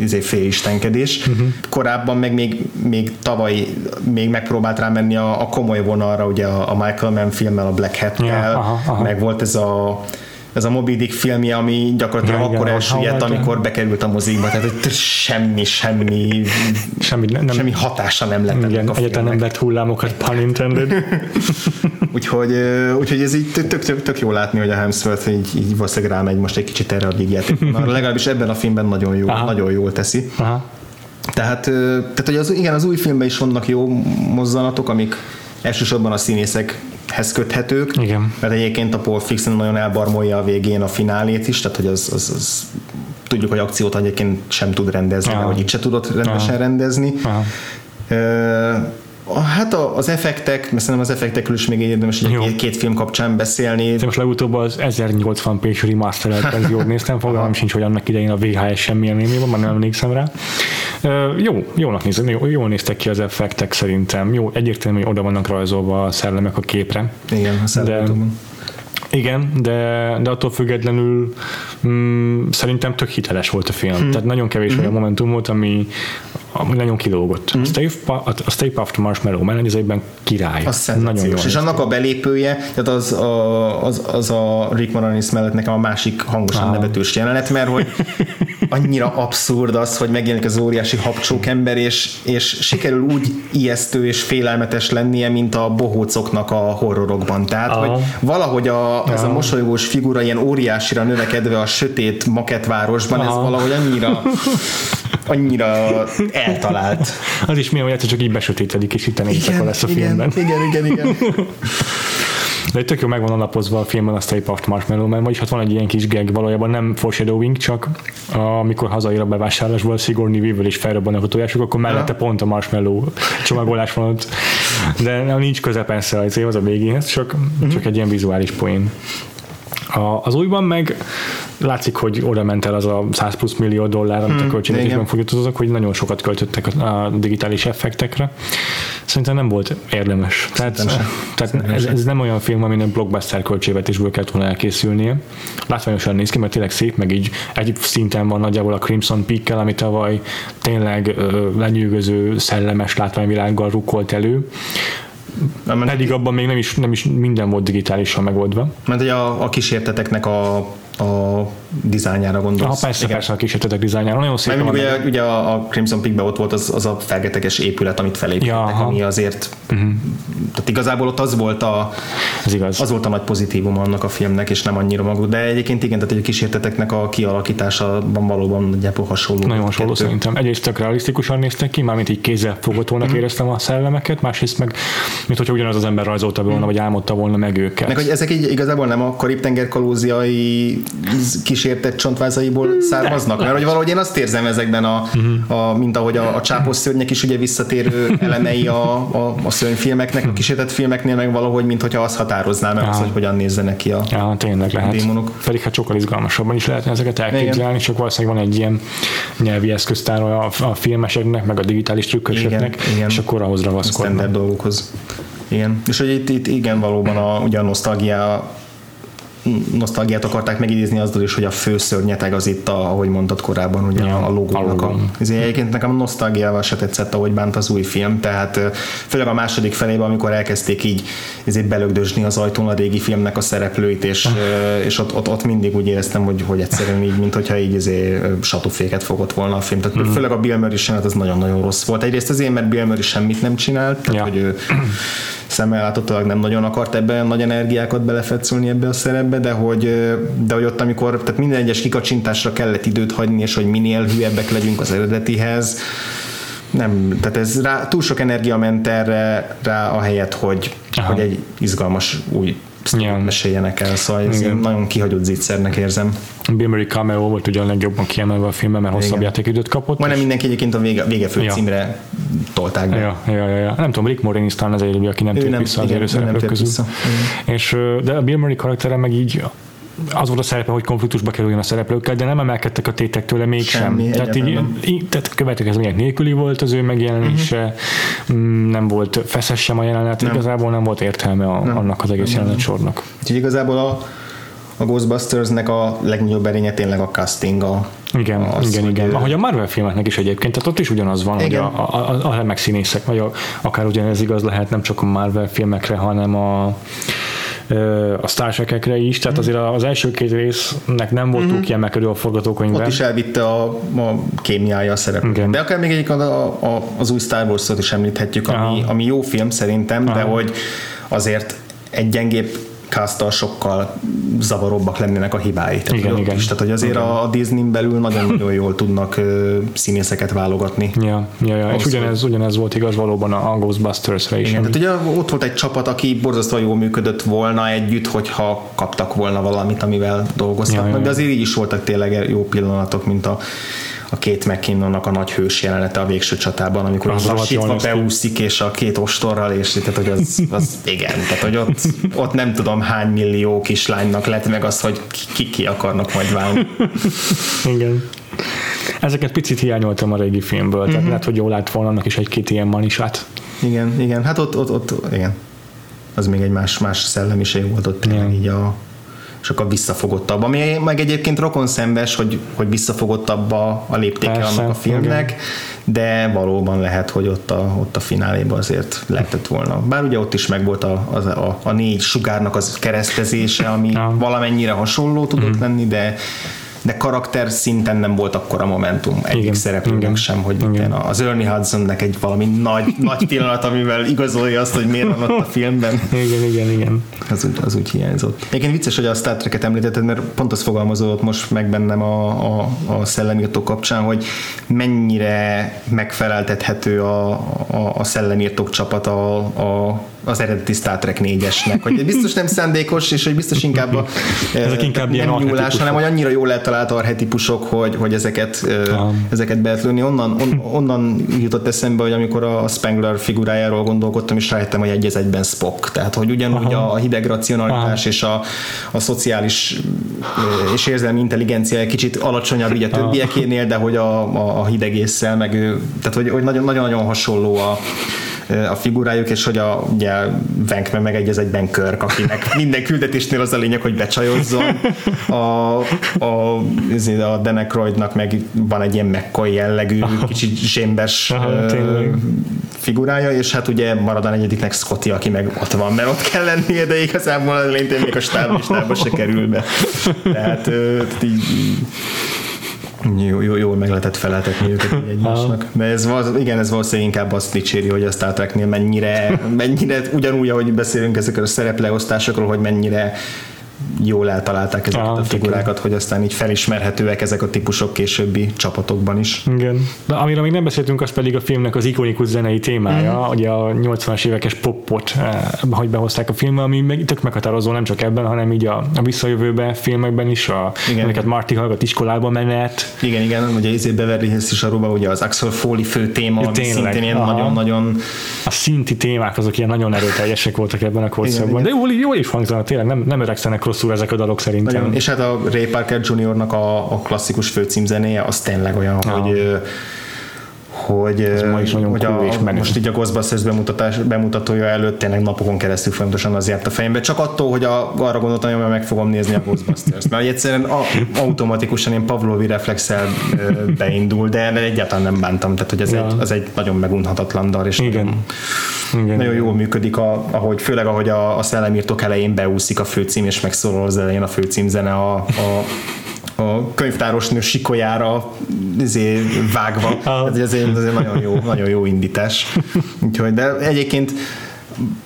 izé, félistenkedés. Uh-huh. Korábban meg még, még tavaly még megpróbált rámenni a, a komoly vonalra, ugye a, a Michael Mann filmmel, a Black Hat-kel, Ja, aha, aha. meg volt ez a ez a Moby Dick filmje, ami gyakorlatilag Ja, akkor elsüllyedt, amikor bekerült a mozikba, tehát hogy semmi, semmi, Semmi, nem, semmi hatása nem lett igen, a egyáltalán nem lett hullámokat, pun intended. <laughs> Úgyhogy, úgyhogy ez így tök, tök, tök, jó látni, hogy a Hemsworth így, így valószínűleg rámegy most egy kicsit erre a vígjátékra. Legalábbis ebben a filmben nagyon jó, Aha. nagyon jól teszi. Aha. Tehát, tehát hogy az, igen, az új filmben is vannak jó mozzanatok, amik elsősorban a színészekhez köthetők, Igen. mert egyébként a Paul Fixen nagyon elbarmolja a végén a finálét is, tehát hogy az, az, az tudjuk, hogy akciót egyébként sem tud rendezni, vagy itt se tudott rendesen Aha. rendezni. Aha. Hát a- az effektek, mert szerintem az effektekről is még érdemes Jó. két, két film kapcsán beszélni. Én most legutóbb az 1080p-s remasterelt verziót néztem, fogalmam sincs, hogy annak idején a VHS semmilyen élmény van, már nem emlékszem rá. Jó, jónak nézem, jó, jól néztek ki az effektek szerintem. Jó, egyértelmű, hogy oda vannak rajzolva a szellemek a képre. Igen, a szellemautóban. Igen, de, de attól függetlenül mm, szerintem tök hiteles volt a film. Hmm. Tehát nagyon kevés olyan momentum volt, ami, ami nagyon kilógott. Hmm. A, Stay, Pa- a Stay Puft Marshmallow mellett ez egyben király. Az nagyon jó. És annak a belépője, tehát az a, az, az a Rick Moranis mellett nekem a másik hangosan Ah. nevetős jelenet, mert hogy annyira abszurd az, hogy megjelenik az óriási habcsók ember, és, és sikerül úgy ijesztő és félelmetes lennie, mint a bohócoknak a horrorokban. Tehát, Aha. hogy valahogy a, ez a mosolygós figura ilyen óriásira növekedve a sötét maketvárosban, ez Aha. valahogy annyira annyira eltalált. Az is milyen, hogy egyszer csak így besötétedik, és itt éjszaka lesz a igen, filmben. igen, igen, igen. <laughs> De tök jó megvan alapozva a filmben a Stay Puft Marshmallow, mert vagyis hát van egy ilyen kis gag, valójában nem foreshadowing, csak amikor hazaér a bevásárlásból Sigourney Weaver és felrobbanak a tojások, akkor mellette pont a marshmallow csomagolás van ott. De nincs köze persze az, az a végéhez, csak, csak egy ilyen vizuális poén. A, az újban meg látszik, hogy oda ment el az a 100 plusz millió dollár, amit a költségvetésben igen. fogyatoztak, hogy nagyon sokat költöttek a, digitális effektekre. Szerintem nem volt érdemes. Tehát, Szerintem tehát ez, ez, nem olyan film, aminek blockbuster költségvetésből kellett volna elkészülnie. Látványosan néz ki, mert tényleg szép, meg így egy szinten van nagyjából a Crimson Peak-kel, ami tavaly tényleg ö, lenyűgöző, szellemes látványvilággal rukkolt elő. Nem, mert, Pedig abban még nem is, nem is minden volt digitálisan megoldva. mert hogy a, a kísérteteknek a, a dizájnjára gondolsz. Ha persze, Igen. persze a kísértetek dizájnjára. Nagyon szép. Mert ugye, ugye a, a Crimson Peak-ben ott volt az, az a felgeteges épület, amit felépítettek, Ja, ami azért uh-huh. tehát igazából ott az volt a Ez igaz. az volt a nagy pozitívum annak a filmnek, és nem annyira maguk. De egyébként igen, tehát a kísérteteknek a kialakításában valóban nagyjából hasonló. Nagyon hasonló kettő. szerintem. Egyrészt tök realisztikusan néztek ki, mármint így kézzel fogatónak Mhm. éreztem a szellemeket, másrészt meg, mint hogyha ugyanaz az ember rajzolta volna, vagy álmodta volna meg őket. Meg hogy ezek így igazából nem a Karib-tenger kalóziai kísértett csontvázaiból származnak, mert hogy valahogy én azt érzem ezekben, a, Mhm. a, mint ahogy a, a csápos szörnyek is ugye visszatérő elemei a, a, a szörnyfilmeknek, a kísértett filmeknél meg valahogy, mint hogyha azt határozná meg, az, Aha. hogy hogyan nézzenek ki a, Ja, tényleg lehet. démonok. Pedig hát sokkal izgalmasabban is lehetne ezeket elképzelni, csak valószínűleg van egy ilyen nyelvi eszköztára a, a filmeseknek, meg a digitális trükkösöknek, Igen, igen. és akkor ahhoz standard ragaszkodnak. dolgokhoz. Igen. És hogy itt, itt igen, valóban a, ugye a nosztalgia nosztalgiát akarták megidézni azzal is, hogy a fő szörnyeteg az itt, a, ahogy mondtad korábban, ugye ja, a logónak a, ezért egyébként nekem a nosztalgiával se tetszett, ahogy bánt az új film, tehát főleg a második felében, amikor elkezdték így ezért belögdösni az ajtón a régi filmnek a szereplőit, és, és ott, ott, ott, mindig úgy éreztem, hogy, hogy egyszerűen így, mint hogyha így ezért satúféket fogott volna a film. Tehát mm. főleg a Bill Murray az nagyon-nagyon rossz volt. Egyrészt azért, mert Bill Murray semmit nem csinált, tehát ja. hogy ő szemmel láthatólag nem nagyon akart ebben nagy energiákat belefetszülni ebbe a szerepbe, de hogy, de hogy ott, amikor tehát minden egyes kikacsintásra kellett időt hagyni, és hogy minél hülyebbek legyünk az eredetihez, nem, tehát ez rá, túl sok energia ment erre rá a helyet, hogy, hogy egy izgalmas új ja. meséljenek el, szóval ez nagyon kihagyott zicsernek érzem. Bill cameo volt ugye a legjobban kiemelve a filmben, mert hosszabb játékidőt kapott. Majdnem mindenki egyébként a vége, vége fő ja. címre tolták be. Ja, ja, ja, ja. Nem tudom, Rick Moranis talán az egyedül, aki nem tért vissza az élőszereplők közül. Vissza. És, de a Bill Murray karaktere meg így az volt a szerepe, hogy konfliktusba kerüljön a szereplőkkel, de nem emelkedtek a tétek tőle mégsem. Semmi, tehát, így, így, tehát következmények nélküli volt az ő megjelenése, uh-huh. nem volt feszes sem a jelenet, nem. igazából nem volt értelme a, nem. annak az egész nem. jelenet sornak. Úgyhogy igazából a, a Ghostbustersnek a legnagyobb erénye tényleg a casting, a, igen, az, igen, igen. Ahogy a Marvel filmeknek is egyébként, tehát ott is ugyanaz van, igen. hogy a, a, a remek színészek, vagy a, akár ugyanez igaz lehet nem csak a Marvel filmekre, hanem a a Star Trek-ekre is, tehát azért az első két résznek nem volt mhm. kiemelkedő a forgatókönyvben. Ott is elvitte a, a kémiája a szereplőt. De akár még egyik a, a, az új Star Wars-ot is említhetjük, ami, ami jó film szerintem, Aha. de hogy azért egy gyengébb cast sokkal zavaróbbak lennének a hibái. Tehát, igen, igen. Is. Tehát, hogy azért igen. a Disney-n belül nagyon-nagyon jól tudnak uh, színészeket válogatni. Ja, ja, ja. és ugyanez, ugyanez volt igaz valóban a Ghostbusters-re is. Igen, tehát ugye ott volt egy csapat, aki borzasztóan jól működött volna együtt, hogyha kaptak volna valamit, amivel dolgozhatnak, ja, ja, ja. de azért így is voltak tényleg jó pillanatok, mint a a két McKinnonnak a nagy hős jelenete a végső csatában, amikor az lassítva beúszik, és a két ostorral, és tehát, hogy az, az igen, tehát, hogy ott, ott nem tudom hány millió kislánynak lett meg az, hogy ki, ki akarnak majd válni. igen. Ezeket picit hiányoltam a régi filmből, tehát uh-huh. lehet, hogy jól lát volna annak is egy-két ilyen manisát. Igen, igen, hát ott, ott, ott igen. Az még egy más, más szellemiség volt ott tényleg így a, sokkal visszafogottabb. Ami meg egyébként rokon szembes, hogy, hogy visszafogottabb a, a léptéke Persze, annak a filmnek, igen. de valóban lehet, hogy ott a, ott a fináléban azért lehetett volna. Bár ugye ott is megvolt a, a, a, a négy sugárnak az keresztezése, ami valamennyire hasonló tudott mm. lenni, de de karakter szinten nem volt akkor a momentum egyik igen, szereplőnek sem, hogy igen. az Ernie Hudsonnek egy valami nagy, <laughs> nagy pillanat, amivel igazolja azt, hogy miért van ott a filmben. Igen, igen, igen. Az, az úgy hiányzott. Egyébként vicces, hogy a Star Trek-et említetted, mert pont az fogalmazódott most meg bennem a, a, a szellemírtó kapcsán, hogy mennyire megfeleltethető a, a, a szellemírtók csapat a, a az eredeti Star Trek 4-esnek, hogy biztos nem szándékos, és hogy biztos inkább, a, <laughs> Ezek inkább nem nyúlás, hanem hogy annyira jól eltalált arhetipusok, hogy, hogy ezeket, ezeket be lehet lőni. Onnan, on, onnan jutott eszembe, hogy amikor a Spengler figurájáról gondolkodtam, és rájöttem, hogy egy egyben Spock. Tehát, hogy ugyanúgy Aha. a hideg racionalitás Aha. és a, a szociális és érzelmi intelligencia egy kicsit alacsonyabb így a többiekénél, de hogy a, a, a hideg észsel, meg ő, tehát hogy, hogy nagyon-nagyon hasonló a, a figurájuk, és hogy a, ugye Venkman meg egyez egyben Körk, akinek <laughs> minden küldetésnél az a lényeg, hogy becsajozzon. A, a, a Denekroidnak meg van egy ilyen McCoy jellegű, kicsit zsémbes figurája, és hát ugye marad a negyediknek Scotty, aki meg ott van, mert ott kell lennie, de igazából a lényeg még a stáblistába se kerül be. Tehát így, jó, jó, jól meg lehetett feleltetni őket <laughs> egymásnak. De ez, igen, ez valószínűleg inkább azt dicséri, hogy a Star Treknél mennyire, mennyire ugyanúgy, ahogy beszélünk ezekről a szerepleosztásokról, hogy mennyire jól eltalálták ezeket ah, a figurákat, hogy aztán így felismerhetőek ezek a típusok későbbi csapatokban is. Igen. De amiről még nem beszéltünk, az pedig a filmnek az ikonikus zenei témája, mm. ugye a 80-as évekes popot, eh, hogy behozták a filmbe, ami meg, tök meghatározó nem csak ebben, hanem így a, a visszajövőbe filmekben is, a, igen. amiket Marty hallgat iskolába menet. Igen, igen, ugye Izé Beverly Hills is arról ugye az Axel Foley fő téma, ja, ami tényleg, szintén ilyen nagyon-nagyon... A szinti témák azok ilyen nagyon erőteljesek voltak ebben a korszakban. De jól, jól is hangzanak, tényleg nem, nem öregszenek rosszul ezek a dalok szerintem. Nagyon. És hát a Ray Parker Jr.-nak a, a klasszikus főcímzenéje az tényleg olyan, ja. hogy hogy, Ez ma is nagyon hogy a, és menő. most így a Ghostbusters bemutatás, bemutatója előtt tényleg napokon keresztül folyamatosan az járt a fejembe. Csak attól, hogy a, arra gondoltam, hogy meg fogom nézni a Ghostbusters. Mert egyszerűen a, automatikusan én Pavlovi reflexel ö, beindul, de egyáltalán nem bántam. Tehát, hogy ez Ja. egy, az egy nagyon megunhatatlan dal, és Igen. nagyon, Igen. nagyon jól működik, a, ahogy, főleg ahogy a, a szellemírtók elején beúszik a főcím, és megszólal az elején a főcímzene a, a a könyvtárosnő sikolyára izé, vágva. Aha. Ez azért, azért nagyon, jó, nagyon jó indítás. Úgyhogy, de egyébként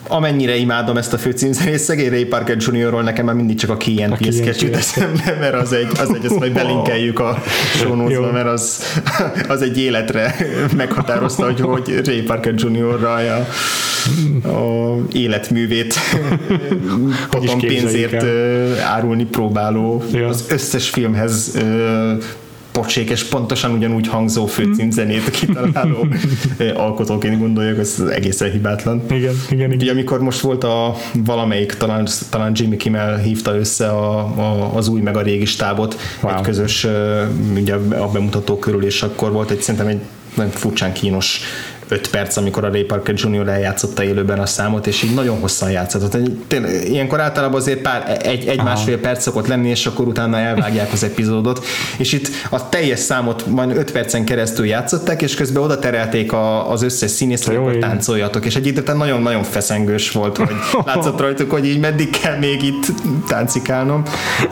amennyire imádom ezt a főcímzenést, szegény Ray Parker Jr.-ról nekem már mindig csak a and sketch jut eszembe, mert az egy, az egy, ezt majd belinkeljük a show mert az, az egy életre meghatározta, hogy, hogy Ray Parker Jr.-ra a, a életművét <laughs> potom pénzért el. árulni próbáló, Ja. az összes filmhez pocsék és pontosan ugyanúgy hangzó főcímzenét kitaláló <laughs> alkotóként gondoljuk, ez egészen hibátlan. Igen, igen, igen. Ugye amikor most volt a valamelyik, talán, talán Jimmy Kimmel hívta össze a, a, az új meg a régi stábot Wow. egy közös ugye a bemutató körül, és akkor volt egy szerintem egy nagyon furcsán kínos 5 perc, amikor a Ray Parker Jr. eljátszotta élőben a számot, és így nagyon hosszan játszott. Tehát, tényleg, ilyenkor általában azért pár, egy, egy másfél perc szokott lenni, és akkor utána elvágják az epizódot, és itt a teljes számot majd 5 percen keresztül játszották, és közben oda terelték a, az összes színészt, hogy táncoljatok, és egy idő után nagyon-nagyon feszengős volt, hogy <laughs> látszott rajtuk, hogy így meddig kell még itt táncikálnom,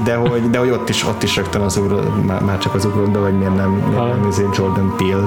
de hogy, de hogy ott is, ott is rögtön az ugró, már, már csak az ugródba, hogy miért nem, miért nem Jordan Peele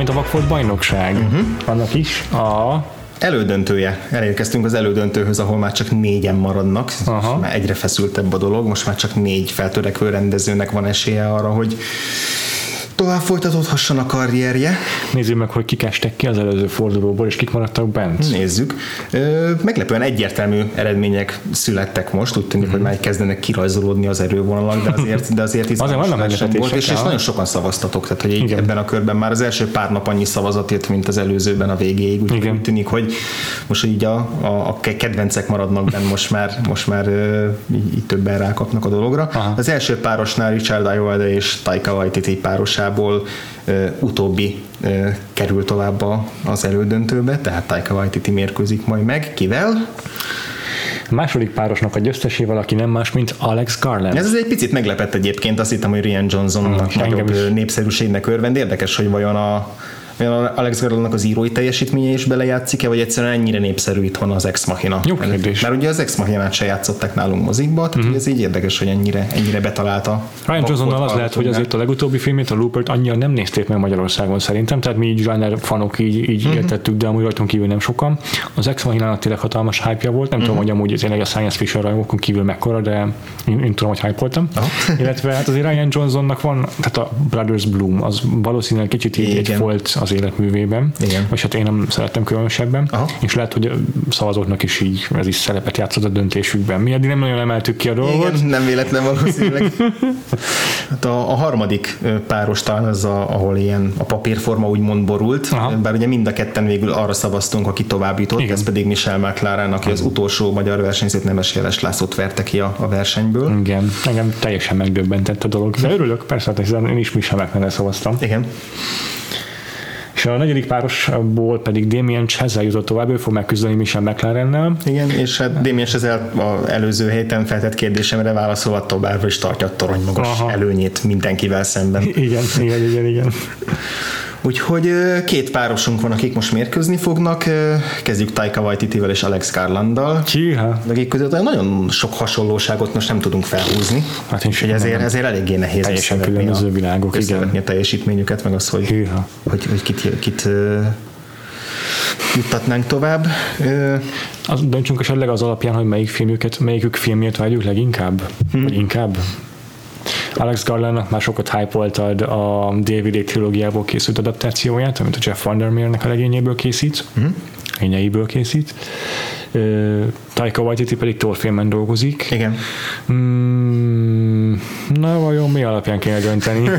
mint a Vakfolt bajnokság. Uh-huh. Annak is a elődöntője. Elérkeztünk az elődöntőhöz, ahol már csak négyen maradnak. Aha. Már egyre feszültebb a dolog, most már csak négy feltörekvő rendezőnek van esélye arra, hogy tovább folytatódhasson a karrierje. Nézzük meg, hogy kik estek ki az előző fordulóból, és kik maradtak bent. Nézzük. Ö, meglepően egyértelmű eredmények születtek most, úgy tűnik, hogy már kezdenek kirajzolódni az erővonalak, de azért, de azért <laughs> izgalmas volt, és, és nagyon sokan szavaztatok, tehát hogy Igen. ebben a körben már az első pár nap annyi szavazat jött, mint az előzőben a végéig, úgyhogy Igen. úgy tűnik, hogy most így a, a, a kedvencek maradnak benne, most már, most már így, így többen rákapnak a dologra. Aha. Az első párosnál Richard Ayoade és Taika Waititi párosából ö, utóbbi kerül tovább az elődöntőbe, tehát Taika Waititi mérkőzik majd meg. Kivel? A második párosnak a győztesével, aki nem más, mint Alex Garland. Ez egy picit meglepett egyébként, azt hittem, hogy Rian Johnsonnak engem nagyobb népszerűségnek örvend. Érdekes, hogy vajon a vajon Alex Garlandnak az írói teljesítménye is belejátszik-e, vagy egyszerűen ennyire népszerű itthon az Ex Machina? Jó kérdés. Mert ugye az Ex Machinát se játszották nálunk mozikba, tehát mm. ez így érdekes, hogy ennyire, ennyire betalálta. Ryan Johnsonnal az lehet, hogy azért a legutóbbi filmét, a Loopert annyira nem nézték meg Magyarországon szerintem, tehát mi így Zsáner fanok így, így Mhm. uh-huh. értettük, de amúgy rajtunk kívül nem sokan. Az Ex Machinának tényleg hatalmas hype volt, nem Mhm. tudom, hogy amúgy tényleg a Science Fiction rajongókon kívül mekkora, de én, én tudom, hogy hype voltam. Illetve hát azért Ryan Johnsonnak van, tehát a Brothers Bloom, az valószínűleg kicsit így volt az életművében, Igen. vagy hát én nem szerettem különösebben, Aha. és lehet, hogy a szavazóknak is így ez is szerepet játszott a döntésükben. Mi eddig nem nagyon emeltük ki a dolgot, Igen, nem véletlen valószínűleg. <laughs> Hát a, a harmadik páros talán az, a, ahol ilyen a papírforma úgymond borult, Aha. bár ugye mind a ketten végül arra szavaztunk, aki tovább jutott, Igen. ez pedig Michel McLaren, aki az utolsó magyar versenyzőt Nemes Jeles Lászlót verte ki a, a versenyből. Igen, engem teljesen megdöbbentett a dolog. De örülök, persze, hát hiszen én is Michel McMahon szavaztam. Igen. És a negyedik párosból pedig Damien Chazelle jutott tovább, ő fog megküzdeni Michel McLarennel. Igen, és hát Damien Chazelle az előző héten feltett kérdésemre válaszolva továbbra is tartja a torony magas Aha. előnyét mindenkivel szemben. Igen, igen, igen, igen. <laughs> Úgyhogy két párosunk van, akik most mérkőzni fognak. Kezdjük Taika Waititivel és Alex Garlanddal. Híha. Akik között nagyon sok hasonlóságot most nem tudunk felhúzni. Hát én sem Úgyhogy ezért, ezért eléggé nehéz Teljesen különböző a, világok, igen. a teljesítményüket, meg az, hogy, Hűha. hogy, hogy kit, kit juttatnánk tovább. Az, döntsünk esetleg az alapján, hogy melyik filmjüket, melyikük filmjét vágyjuk leginkább? Hmm. Vagy inkább? Alex Garlandnak már sokat hype a DVD trilógiából készült adaptációját, amit a Jeff Vandermeernek a regényéből készít, hmm. regényeiből készít. Taika Waititi pedig Thor filmen dolgozik. igen. Mm, na, vajon mi alapján kéne dönteni? <laughs>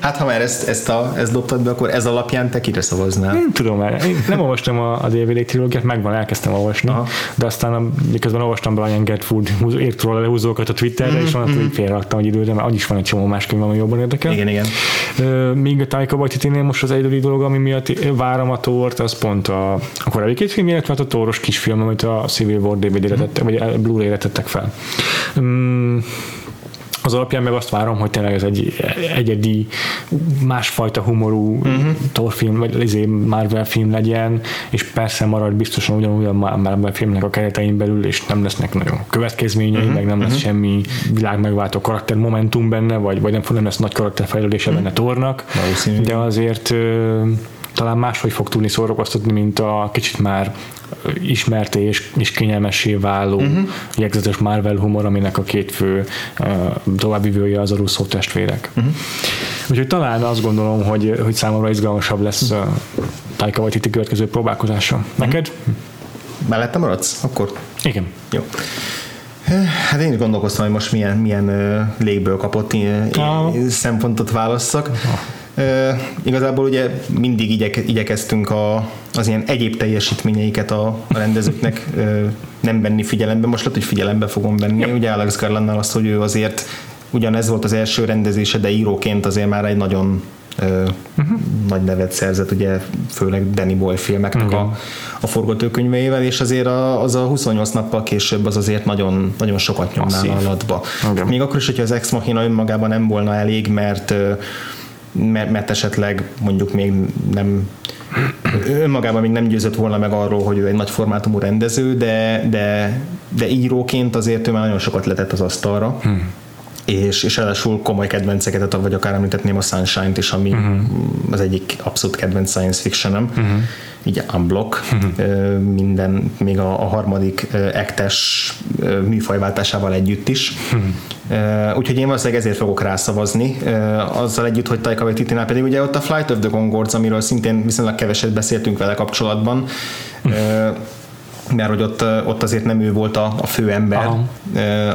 Hát ha már ezt, ezt, a, ezt dobtad be, akkor ez alapján te kire szavaznál? Nem tudom már. Én nem olvastam a, a DVD trilógiát, megvan, elkezdtem olvasni, Aha. de aztán miközben olvastam Brian húz- írt róla lehúzókat a Twitterre, és van, hogy félreadtam egy időre, mert is van egy csomó más könyv, ami jobban érdekel. Igen, igen. Míg a Taika Waititinél most az egyedüli dolog, ami miatt várom a Tort, az pont a, a korábbi két film, illetve hát a Toros kisfilm, amit a Civil War DVD-re tettek, vagy Blu-ray-re tettek fel. Mm, az alapján meg azt várom, hogy tényleg ez egy egyedi, másfajta humorú uh-huh. torfilm, vagy izé Marvel film legyen, és persze marad biztosan ugyanúgy a Marvel filmnek a keretein belül, és nem lesznek nagyon következményei, uh-huh. meg nem lesz uh-huh. semmi világ megváltó karakter momentum benne, vagy, vagy nem, nem lesz nagy karakterfejlődése uh-huh. benne Tornak, Valószínű. de azért talán máshogy fog tudni szórakoztatni, mint a kicsit már ismerté és, és kényelmessé váló uh-huh. jegyzetes Marvel humor, aminek a két fő uh, továbbvivője az a Russo testvérek. Uh-huh. Úgyhogy talán azt gondolom, hogy, hogy számomra izgalmasabb lesz uh, Taika Waititi következő próbálkozása. Neked? Mellettem maradsz? Akkor Igen. jó. Hát én is gondolkoztam, hogy most milyen, milyen légből kapott Ah. ilyen szempontot válasszak. Igazából ugye mindig igyek, igyekeztünk a, az ilyen egyéb teljesítményeiket a, a rendezőknek ö, nem venni figyelembe. Most lehet, hogy figyelembe fogom venni. Yep. Ugye Alex Garlandnál azt, hogy ő azért ugyanez volt az első rendezése, de íróként azért már egy nagyon ö, uh-huh. nagy nevet szerzett, ugye főleg Danny Boyle filmeknek Igen. a, a forgatókönyveivel, és azért a, az a 28 nappal később az azért nagyon, nagyon sokat nyomná Masszív. a latba. Még akkor is, hogyha az Ex Machina önmagában nem volna elég, mert ö, mert, mert esetleg mondjuk még nem önmagában még nem győzött volna meg arról, hogy ő egy nagy formátumú rendező, de, de, de íróként azért ő már nagyon sokat letett az asztalra. Hmm és, és ráadásul komoly kedvenceket, vagy akár említetném a Sunshine-t is, ami uh-huh. az egyik abszolút kedvenc science fictionem, uh-huh. így unblock, uh-huh. minden, még a, a harmadik ektes műfajváltásával együtt is. Uh-huh. Úgyhogy én valószínűleg ezért fogok rászavazni, azzal együtt, hogy Taika Waititinál pedig ugye ott a Flight of the Conchords, amiről szintén viszonylag keveset beszéltünk vele kapcsolatban, uh-huh mert hogy ott, ott azért nem ő volt a, a fő ember Aha.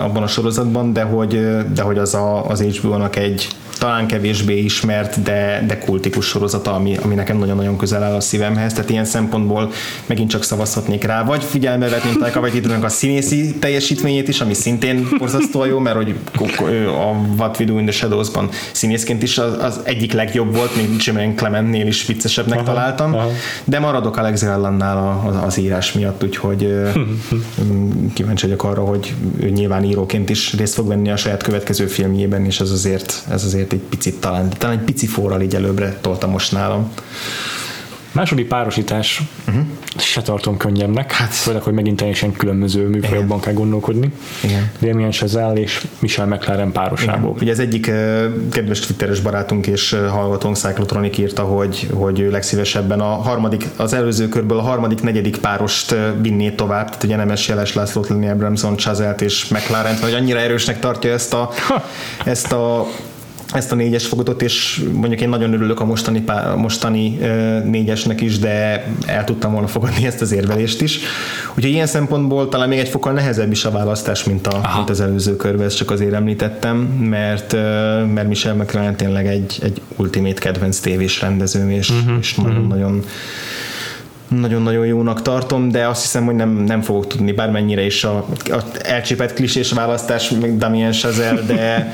abban a sorozatban, de hogy, de hogy az a, az HBO-nak egy talán kevésbé ismert, de, de kultikus sorozata, ami, ami nekem nagyon-nagyon közel áll a szívemhez, tehát ilyen szempontból megint csak szavazhatnék rá, vagy figyelme vetném Taika Waititinek a színészi teljesítményét is, ami szintén borzasztóan jó, mert hogy a What We Do in the Shadows-ban színészként is az, az egyik legjobb volt, még Jimmy Clementnél is viccesebbnek aha, találtam, aha. de maradok Alex Garlandnál az, az írás miatt, úgyhogy <laughs> kíváncsi vagyok arra, hogy ő nyilván íróként is részt fog venni a saját következő filmjében, és ez azért, ez azért egy picit talán, talán egy pici forral így előbbre tolta most nálam. Második párosítás uh-huh. se tartom könnyebbnek, hát, főleg, hogy megint teljesen különböző műfajokban kell gondolkodni. Igen. Damien Chazelle és Michel McLaren párosából. Igen. Ugye az egyik uh, kedves twitteres barátunk és uh, hallgatónk Cyclotronic írta, hogy, hogy ő legszívesebben a harmadik, az előző körből a harmadik, negyedik párost uh, vinné tovább, tehát ugye Nemes Jeles Lászlót, Lenny Abramson, Chazelle-t és McLaren-t, vagy annyira erősnek tartja ezt a, ezt a ezt a négyes fogatot, és mondjuk én nagyon örülök a mostani, pá, mostani négyesnek is, de el tudtam volna fogadni ezt az érvelést is. Úgyhogy ilyen szempontból talán még egy fokkal nehezebb is a választás, mint, a, mint az előző körben, ezt csak azért említettem, mert, uh, mert Michel McLaren tényleg egy, egy ultimate kedvenc tévés rendezőm, és, uh-huh, és nagyon-nagyon uh-huh nagyon-nagyon jónak tartom, de azt hiszem, hogy nem, nem fogok tudni, bármennyire is a, a elcsépett klisés választás, meg Damien Chazelle, de,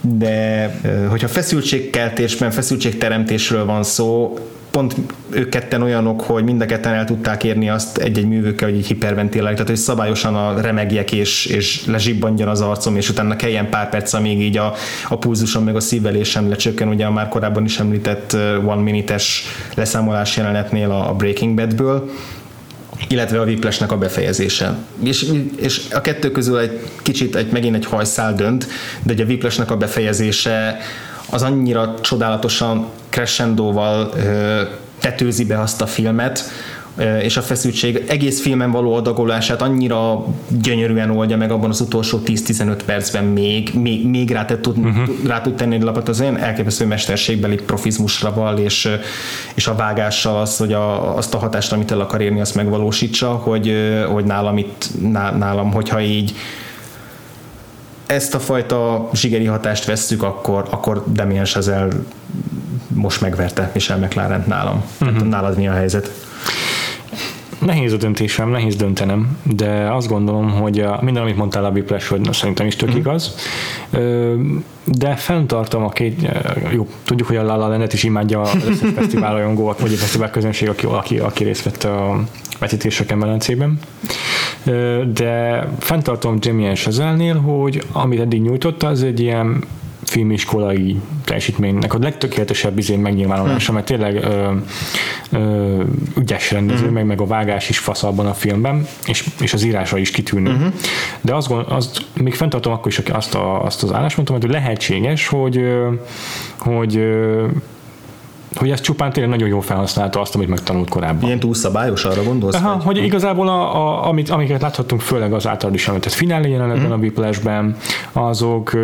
de hogyha feszültségkeltésben, feszültségteremtésről van szó, pont ők ketten olyanok, hogy mind a ketten el tudták érni azt egy-egy művőkkel, hogy így hiperventilálják, tehát hogy szabályosan a remegjek és, és lezsibbantjon az arcom, és utána kelljen pár perc, amíg így a, a pulzusom meg a szívelésem lecsökken, ugye a már korábban is említett One Minute-es leszámolás jelenetnél a, a Breaking Badből, illetve a Whiplashnek a befejezése. És, és a kettő közül egy kicsit egy, megint egy hajszál dönt, de egy a Whiplashnek a befejezése az annyira csodálatosan crescendóval tetőzi be azt a filmet, és a feszültség egész filmen való adagolását annyira gyönyörűen oldja meg abban az utolsó 10-15 percben még, még, még rá, tud, uh-huh. rá tud tenni egy lapot, az olyan elképesztő mesterségbeli profizmusra val, és, és a vágással az, hogy a, azt a hatást, amit el akar érni, azt megvalósítsa, hogy, hogy nálam itt, nálam, hogyha így ezt a fajta zsigeri hatást vesszük, akkor, akkor Damien Chazelle most megverte Michel McLaren nálam. Uh-huh. Nálad mi a helyzet? Nehéz a döntésem, nehéz döntenem, de azt gondolom, hogy a, minden, amit mondtál a Whiplash, hogy szerintem is tök uh-huh. igaz, de fenntartom a két, jó, tudjuk, hogy a La La Landet is imádja az összes <laughs> fesztivál rajongó, vagy a fesztivál közönség, aki, aki, aki részt vett a vetítéseken Velencében. De fenntartom Jamie Chazelle-nél, hogy amit eddig nyújtotta, az egy ilyen filmiskolai teljesítménynek a legtökéletesebb izén megnyilvánulása, mert tényleg ö, ö, ügyes rendező, uh-huh. meg, meg a vágás is fasz abban a filmben, és, és az írása is kitűnő. Uh-huh. De azt, gond, azt még fenntartom akkor is azt, a, azt az álláspontomat, hogy lehetséges, hogy, hogy hogy ez csupán tényleg nagyon jól felhasználta azt, amit megtanult korábban. Ilyen túlszabályos arra gondolsz? Aha, hogy, hogy igazából, a, a, amit, amiket láthattunk, főleg az által is említett finálé jelenetben, mm. a Whiplashben, azok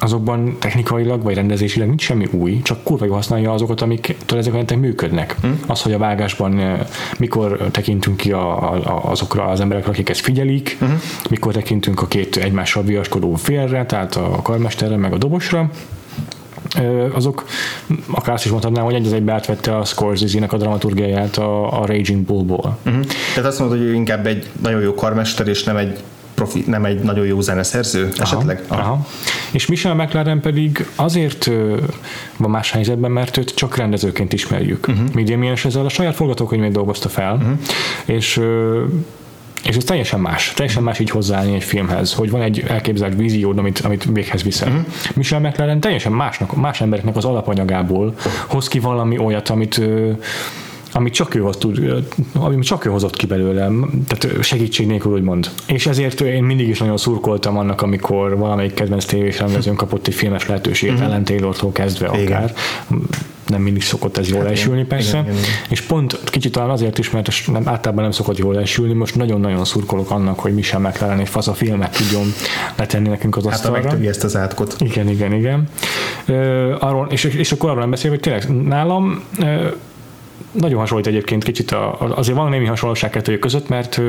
azokban technikailag vagy rendezésileg nincs semmi új, csak kurva jól használja azokat, amiktől ezek a működnek. Hmm. Az, hogy a vágásban mikor tekintünk ki a, a, azokra az emberekre, akik ezt figyelik, hmm. mikor tekintünk a két egymással viaskodó félre, tehát a karmesterre meg a dobosra, azok, akár azt is mondhatnám, hogy egy az egybe átvette a Scorsese-nek a dramaturgiáját a, a Raging Bullból. Uh-huh. Tehát azt mondod, hogy ő inkább egy nagyon jó karmester, és nem egy profi, nem egy nagyon jó zeneszerző aha, esetleg? Aha. aha. És Michel McLaren pedig azért van más helyzetben, mert őt csak rendezőként ismerjük. Uh-huh. Míg Damien ezzel a saját forgatókönyvét dolgozta fel, uh-huh. és és ez teljesen más, teljesen más így hozzáállni egy filmhez, hogy van egy elképzelt víziód, amit, amit véghez viszel. Uh-huh. Michel McLaren teljesen másnak, más embereknek az alapanyagából hoz ki valami olyat, amit amit csak ő, tud, amit csak ő hozott ki belőlem, tehát segítség nélkül úgymond. És ezért én mindig is nagyon szurkoltam annak, amikor valamelyik kedvenc tévés rendezőn kapott egy filmes lehetőséget, uh-huh. Ellen Taylor-tól kezdve igen. akár. Nem mindig szokott ez jól hát esülni persze. Igen, igen, igen. És pont kicsit talán azért is, mert nem, általában nem szokott jól esülni, most nagyon-nagyon szurkolok annak, hogy Michel McLaren egy fasz a filmet tudjon letenni nekünk az asztalra. Hát ezt az átkot. Igen, igen, igen. Uh, arról, és, és akkor arról nem beszél, hogy tényleg nálam uh, nagyon hasonlít egyébként kicsit, a, azért van némi hasonlóság kettőjük között, mert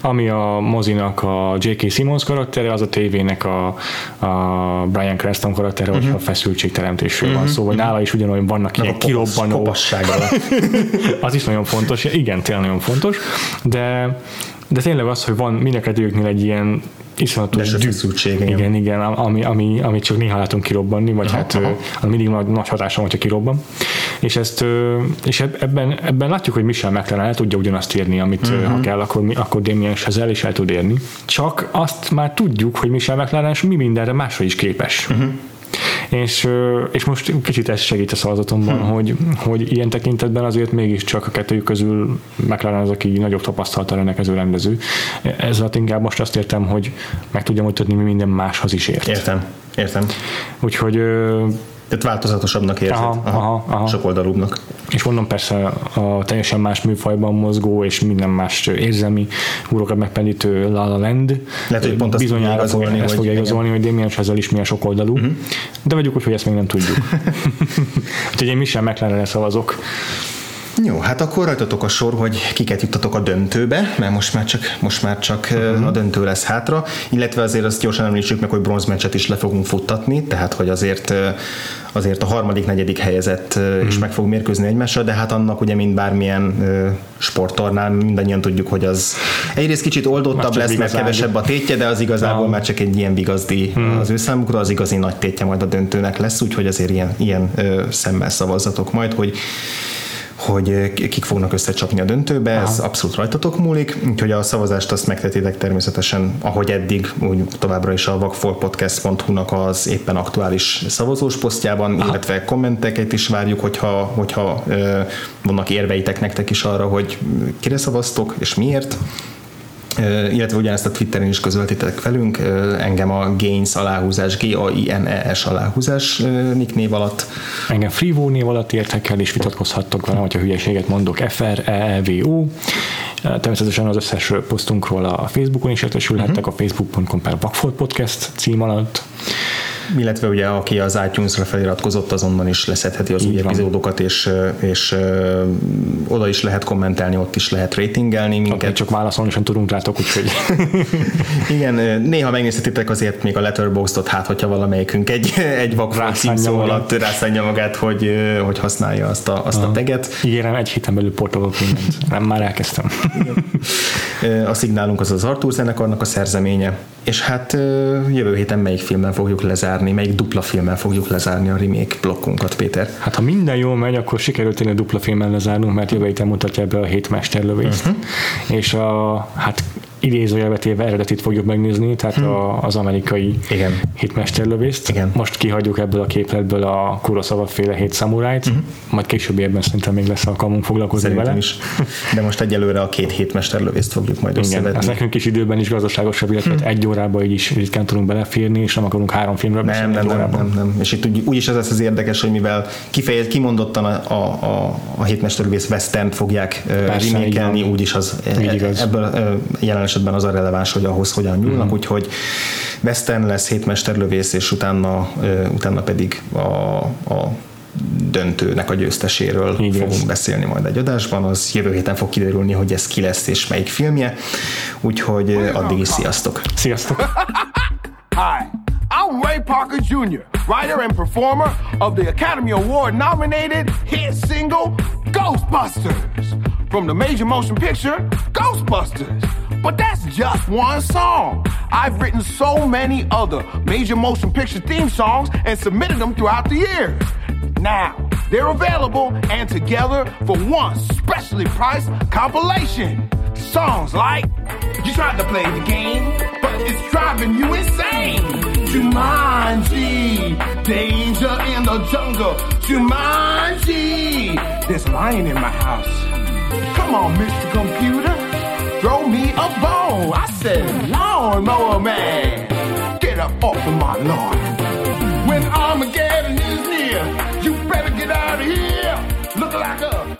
ami a mozinak a J.K. Simmons karaktere, az a tévének a, a Brian Cranston karaktere, uh-huh. hogyha feszültségteremtésről uh-huh. van szó, vagy nála is ugyanolyan vannak ilyen kirobbanó. <laughs> az is nagyon fontos, igen, tényleg nagyon fontos, de de tényleg az, hogy van mind a egy ilyen iszonyatos feszültség. Igen, igen, ami, ami, ami csak néha látunk kirobbanni, vagy aha, hát aha. mindig nagy, nagy hatása van, hogyha kirobban. És, ezt, és ebben, ebben látjuk, hogy Michel McLaren el tudja ugyanazt érni, amit uh-huh. ha kell, akkor, akkor Damien Chazelle is el tud érni. Csak azt már tudjuk, hogy Michel McLaren mi mindenre másra is képes. Uh-huh és, és most kicsit ez segít a szavazatomban, hmm. hogy, hogy ilyen tekintetben azért mégiscsak a kettőjük közül McLaren az, aki nagyobb tapasztalattal rendelkező rendező. Ezzel inkább most azt értem, hogy meg tudja mutatni, mi minden máshoz is ért. Értem, értem. Úgyhogy tehát változatosabbnak érzed, aha, aha, aha, aha. sokoldalúbbnak. És mondom persze a teljesen más műfajban mozgó és minden más érzelmi húrokat megpendítő La La Land. Lehet, hogy pont azt bizonyára igazolni, ezt fogja igazolni, hogy Damien Chazelle is milyen sokoldalú. Uh-huh. De vegyük úgy, hogy ezt még nem tudjuk. <laughs> Úgyhogy én Michel McLaren szavazok. Jó, hát akkor rajtatok a sor, hogy kiket juttatok a döntőbe, mert most már csak, most már csak uh-huh. a döntő lesz hátra, illetve azért azt gyorsan említsük meg, hogy bronzmeccset is le fogunk futtatni, tehát hogy azért azért a harmadik, negyedik helyezett uh-huh. is meg fog mérkőzni egymással, de hát annak ugye mind bármilyen sporttornál mindannyian tudjuk, hogy az egyrészt kicsit oldottabb lesz, mert kevesebb a tétje, de az igazából már csak egy ilyen vigazdi hmm. az ő számukra, az igazi nagy tétje majd a döntőnek lesz, úgyhogy azért ilyen, ilyen szemmel szavazzatok majd, hogy hogy kik fognak összecsapni a döntőbe, Aha. ez abszolút rajtatok múlik, úgyhogy a szavazást azt megtetitek természetesen, ahogy eddig, úgy továbbra is a vakfolpodcast.hu-nak az éppen aktuális szavazós posztjában, Aha. illetve kommenteket is várjuk, hogyha, hogyha vannak érveitek nektek is arra, hogy kire szavaztok, és miért illetve ugyanezt a Twitteren is közöltitek velünk, engem a Gains aláhúzás, G-A-I-N-E-S aláhúzás nicknév alatt. Engem Freevo név alatt értek el, és vitatkozhattok velem, hogyha hülyeséget mondok, F-R-E-E-V-O. Természetesen az összes posztunkról a Facebookon is értesülhettek, uh-huh. a facebook.com per Podcast cím alatt illetve ugye aki az iTunes-ra feliratkozott, azonban is leszedheti az új epizódokat, és, és oda is lehet kommentelni, ott is lehet ratingelni minket. Okay, csak válaszolni sem tudunk rátok, úgyhogy... <laughs> Igen, néha megnézhetitek azért még a Letterboxdot, hát hogyha valamelyikünk egy, egy vakfák szó alatt rászánja magát, hogy, hogy használja azt a, azt a teget. Ígérem, egy héten belül portolok mindent. Nem, már elkezdtem. <laughs> a szignálunk az az Arthur zenekarnak a szerzeménye, és hát jövő héten melyik filmmel fogjuk lezárni, melyik dupla filmmel fogjuk lezárni a remake blokkunkat, Péter? Hát ha minden jól megy, akkor sikerült én a dupla filmmel lezárnunk, mert jövő héten mutatja be a hét mesterlövést. Uh-huh. És a, hát idézőjelvetéve eredetit fogjuk megnézni, tehát hmm. a, az amerikai Igen. hitmesterlövészt. Igen. Most kihagyjuk ebből a képletből a Kurosawa féle hét szamurájt, hmm. majd később ebben szerintem még lesz alkalmunk foglalkozni szerintem vele. Is. De most egyelőre a két hétmesterlövészt fogjuk majd Igen, összevetni. Ez nekünk is időben is gazdaságosabb, illetve hmm. egy órába így is ritkán tudunk beleférni, és nem akarunk három filmről nem, nem, nem, nem, nem, És itt úgy, úgyis az az érdekes, hogy mivel kifejez, kimondottan a, a, a, a hétmesterlövész West fogják remékelni, úgyis az e, ebből jelen esetben az a releváns, hogy ahhoz hogyan nyúlnak, mm. úgyhogy Western lesz hétmesterlövész, és utána, utána pedig a, a döntőnek a győzteséről Így fogunk az. beszélni majd egy adásban, az jövő héten fog kiderülni, hogy ez ki lesz és melyik filmje, úgyhogy addig is sziasztok! Sziasztok! <laughs> Hi, I'm Ray Parker Jr., writer and performer of the Academy Award nominated hit single Ghostbusters from the major motion picture Ghostbusters. But that's just one song. I've written so many other major motion picture theme songs and submitted them throughout the years. Now, they're available and together for one specially priced compilation. Songs like You tried to play the game, but it's driving you insane. Jumanji, danger in the jungle. Jumanji, there's a lion in my house. Come on, Mr. Computer a bone. I said, lawnmower man, get up off of my lawn. When Armageddon is near, you better get out of here. Look like a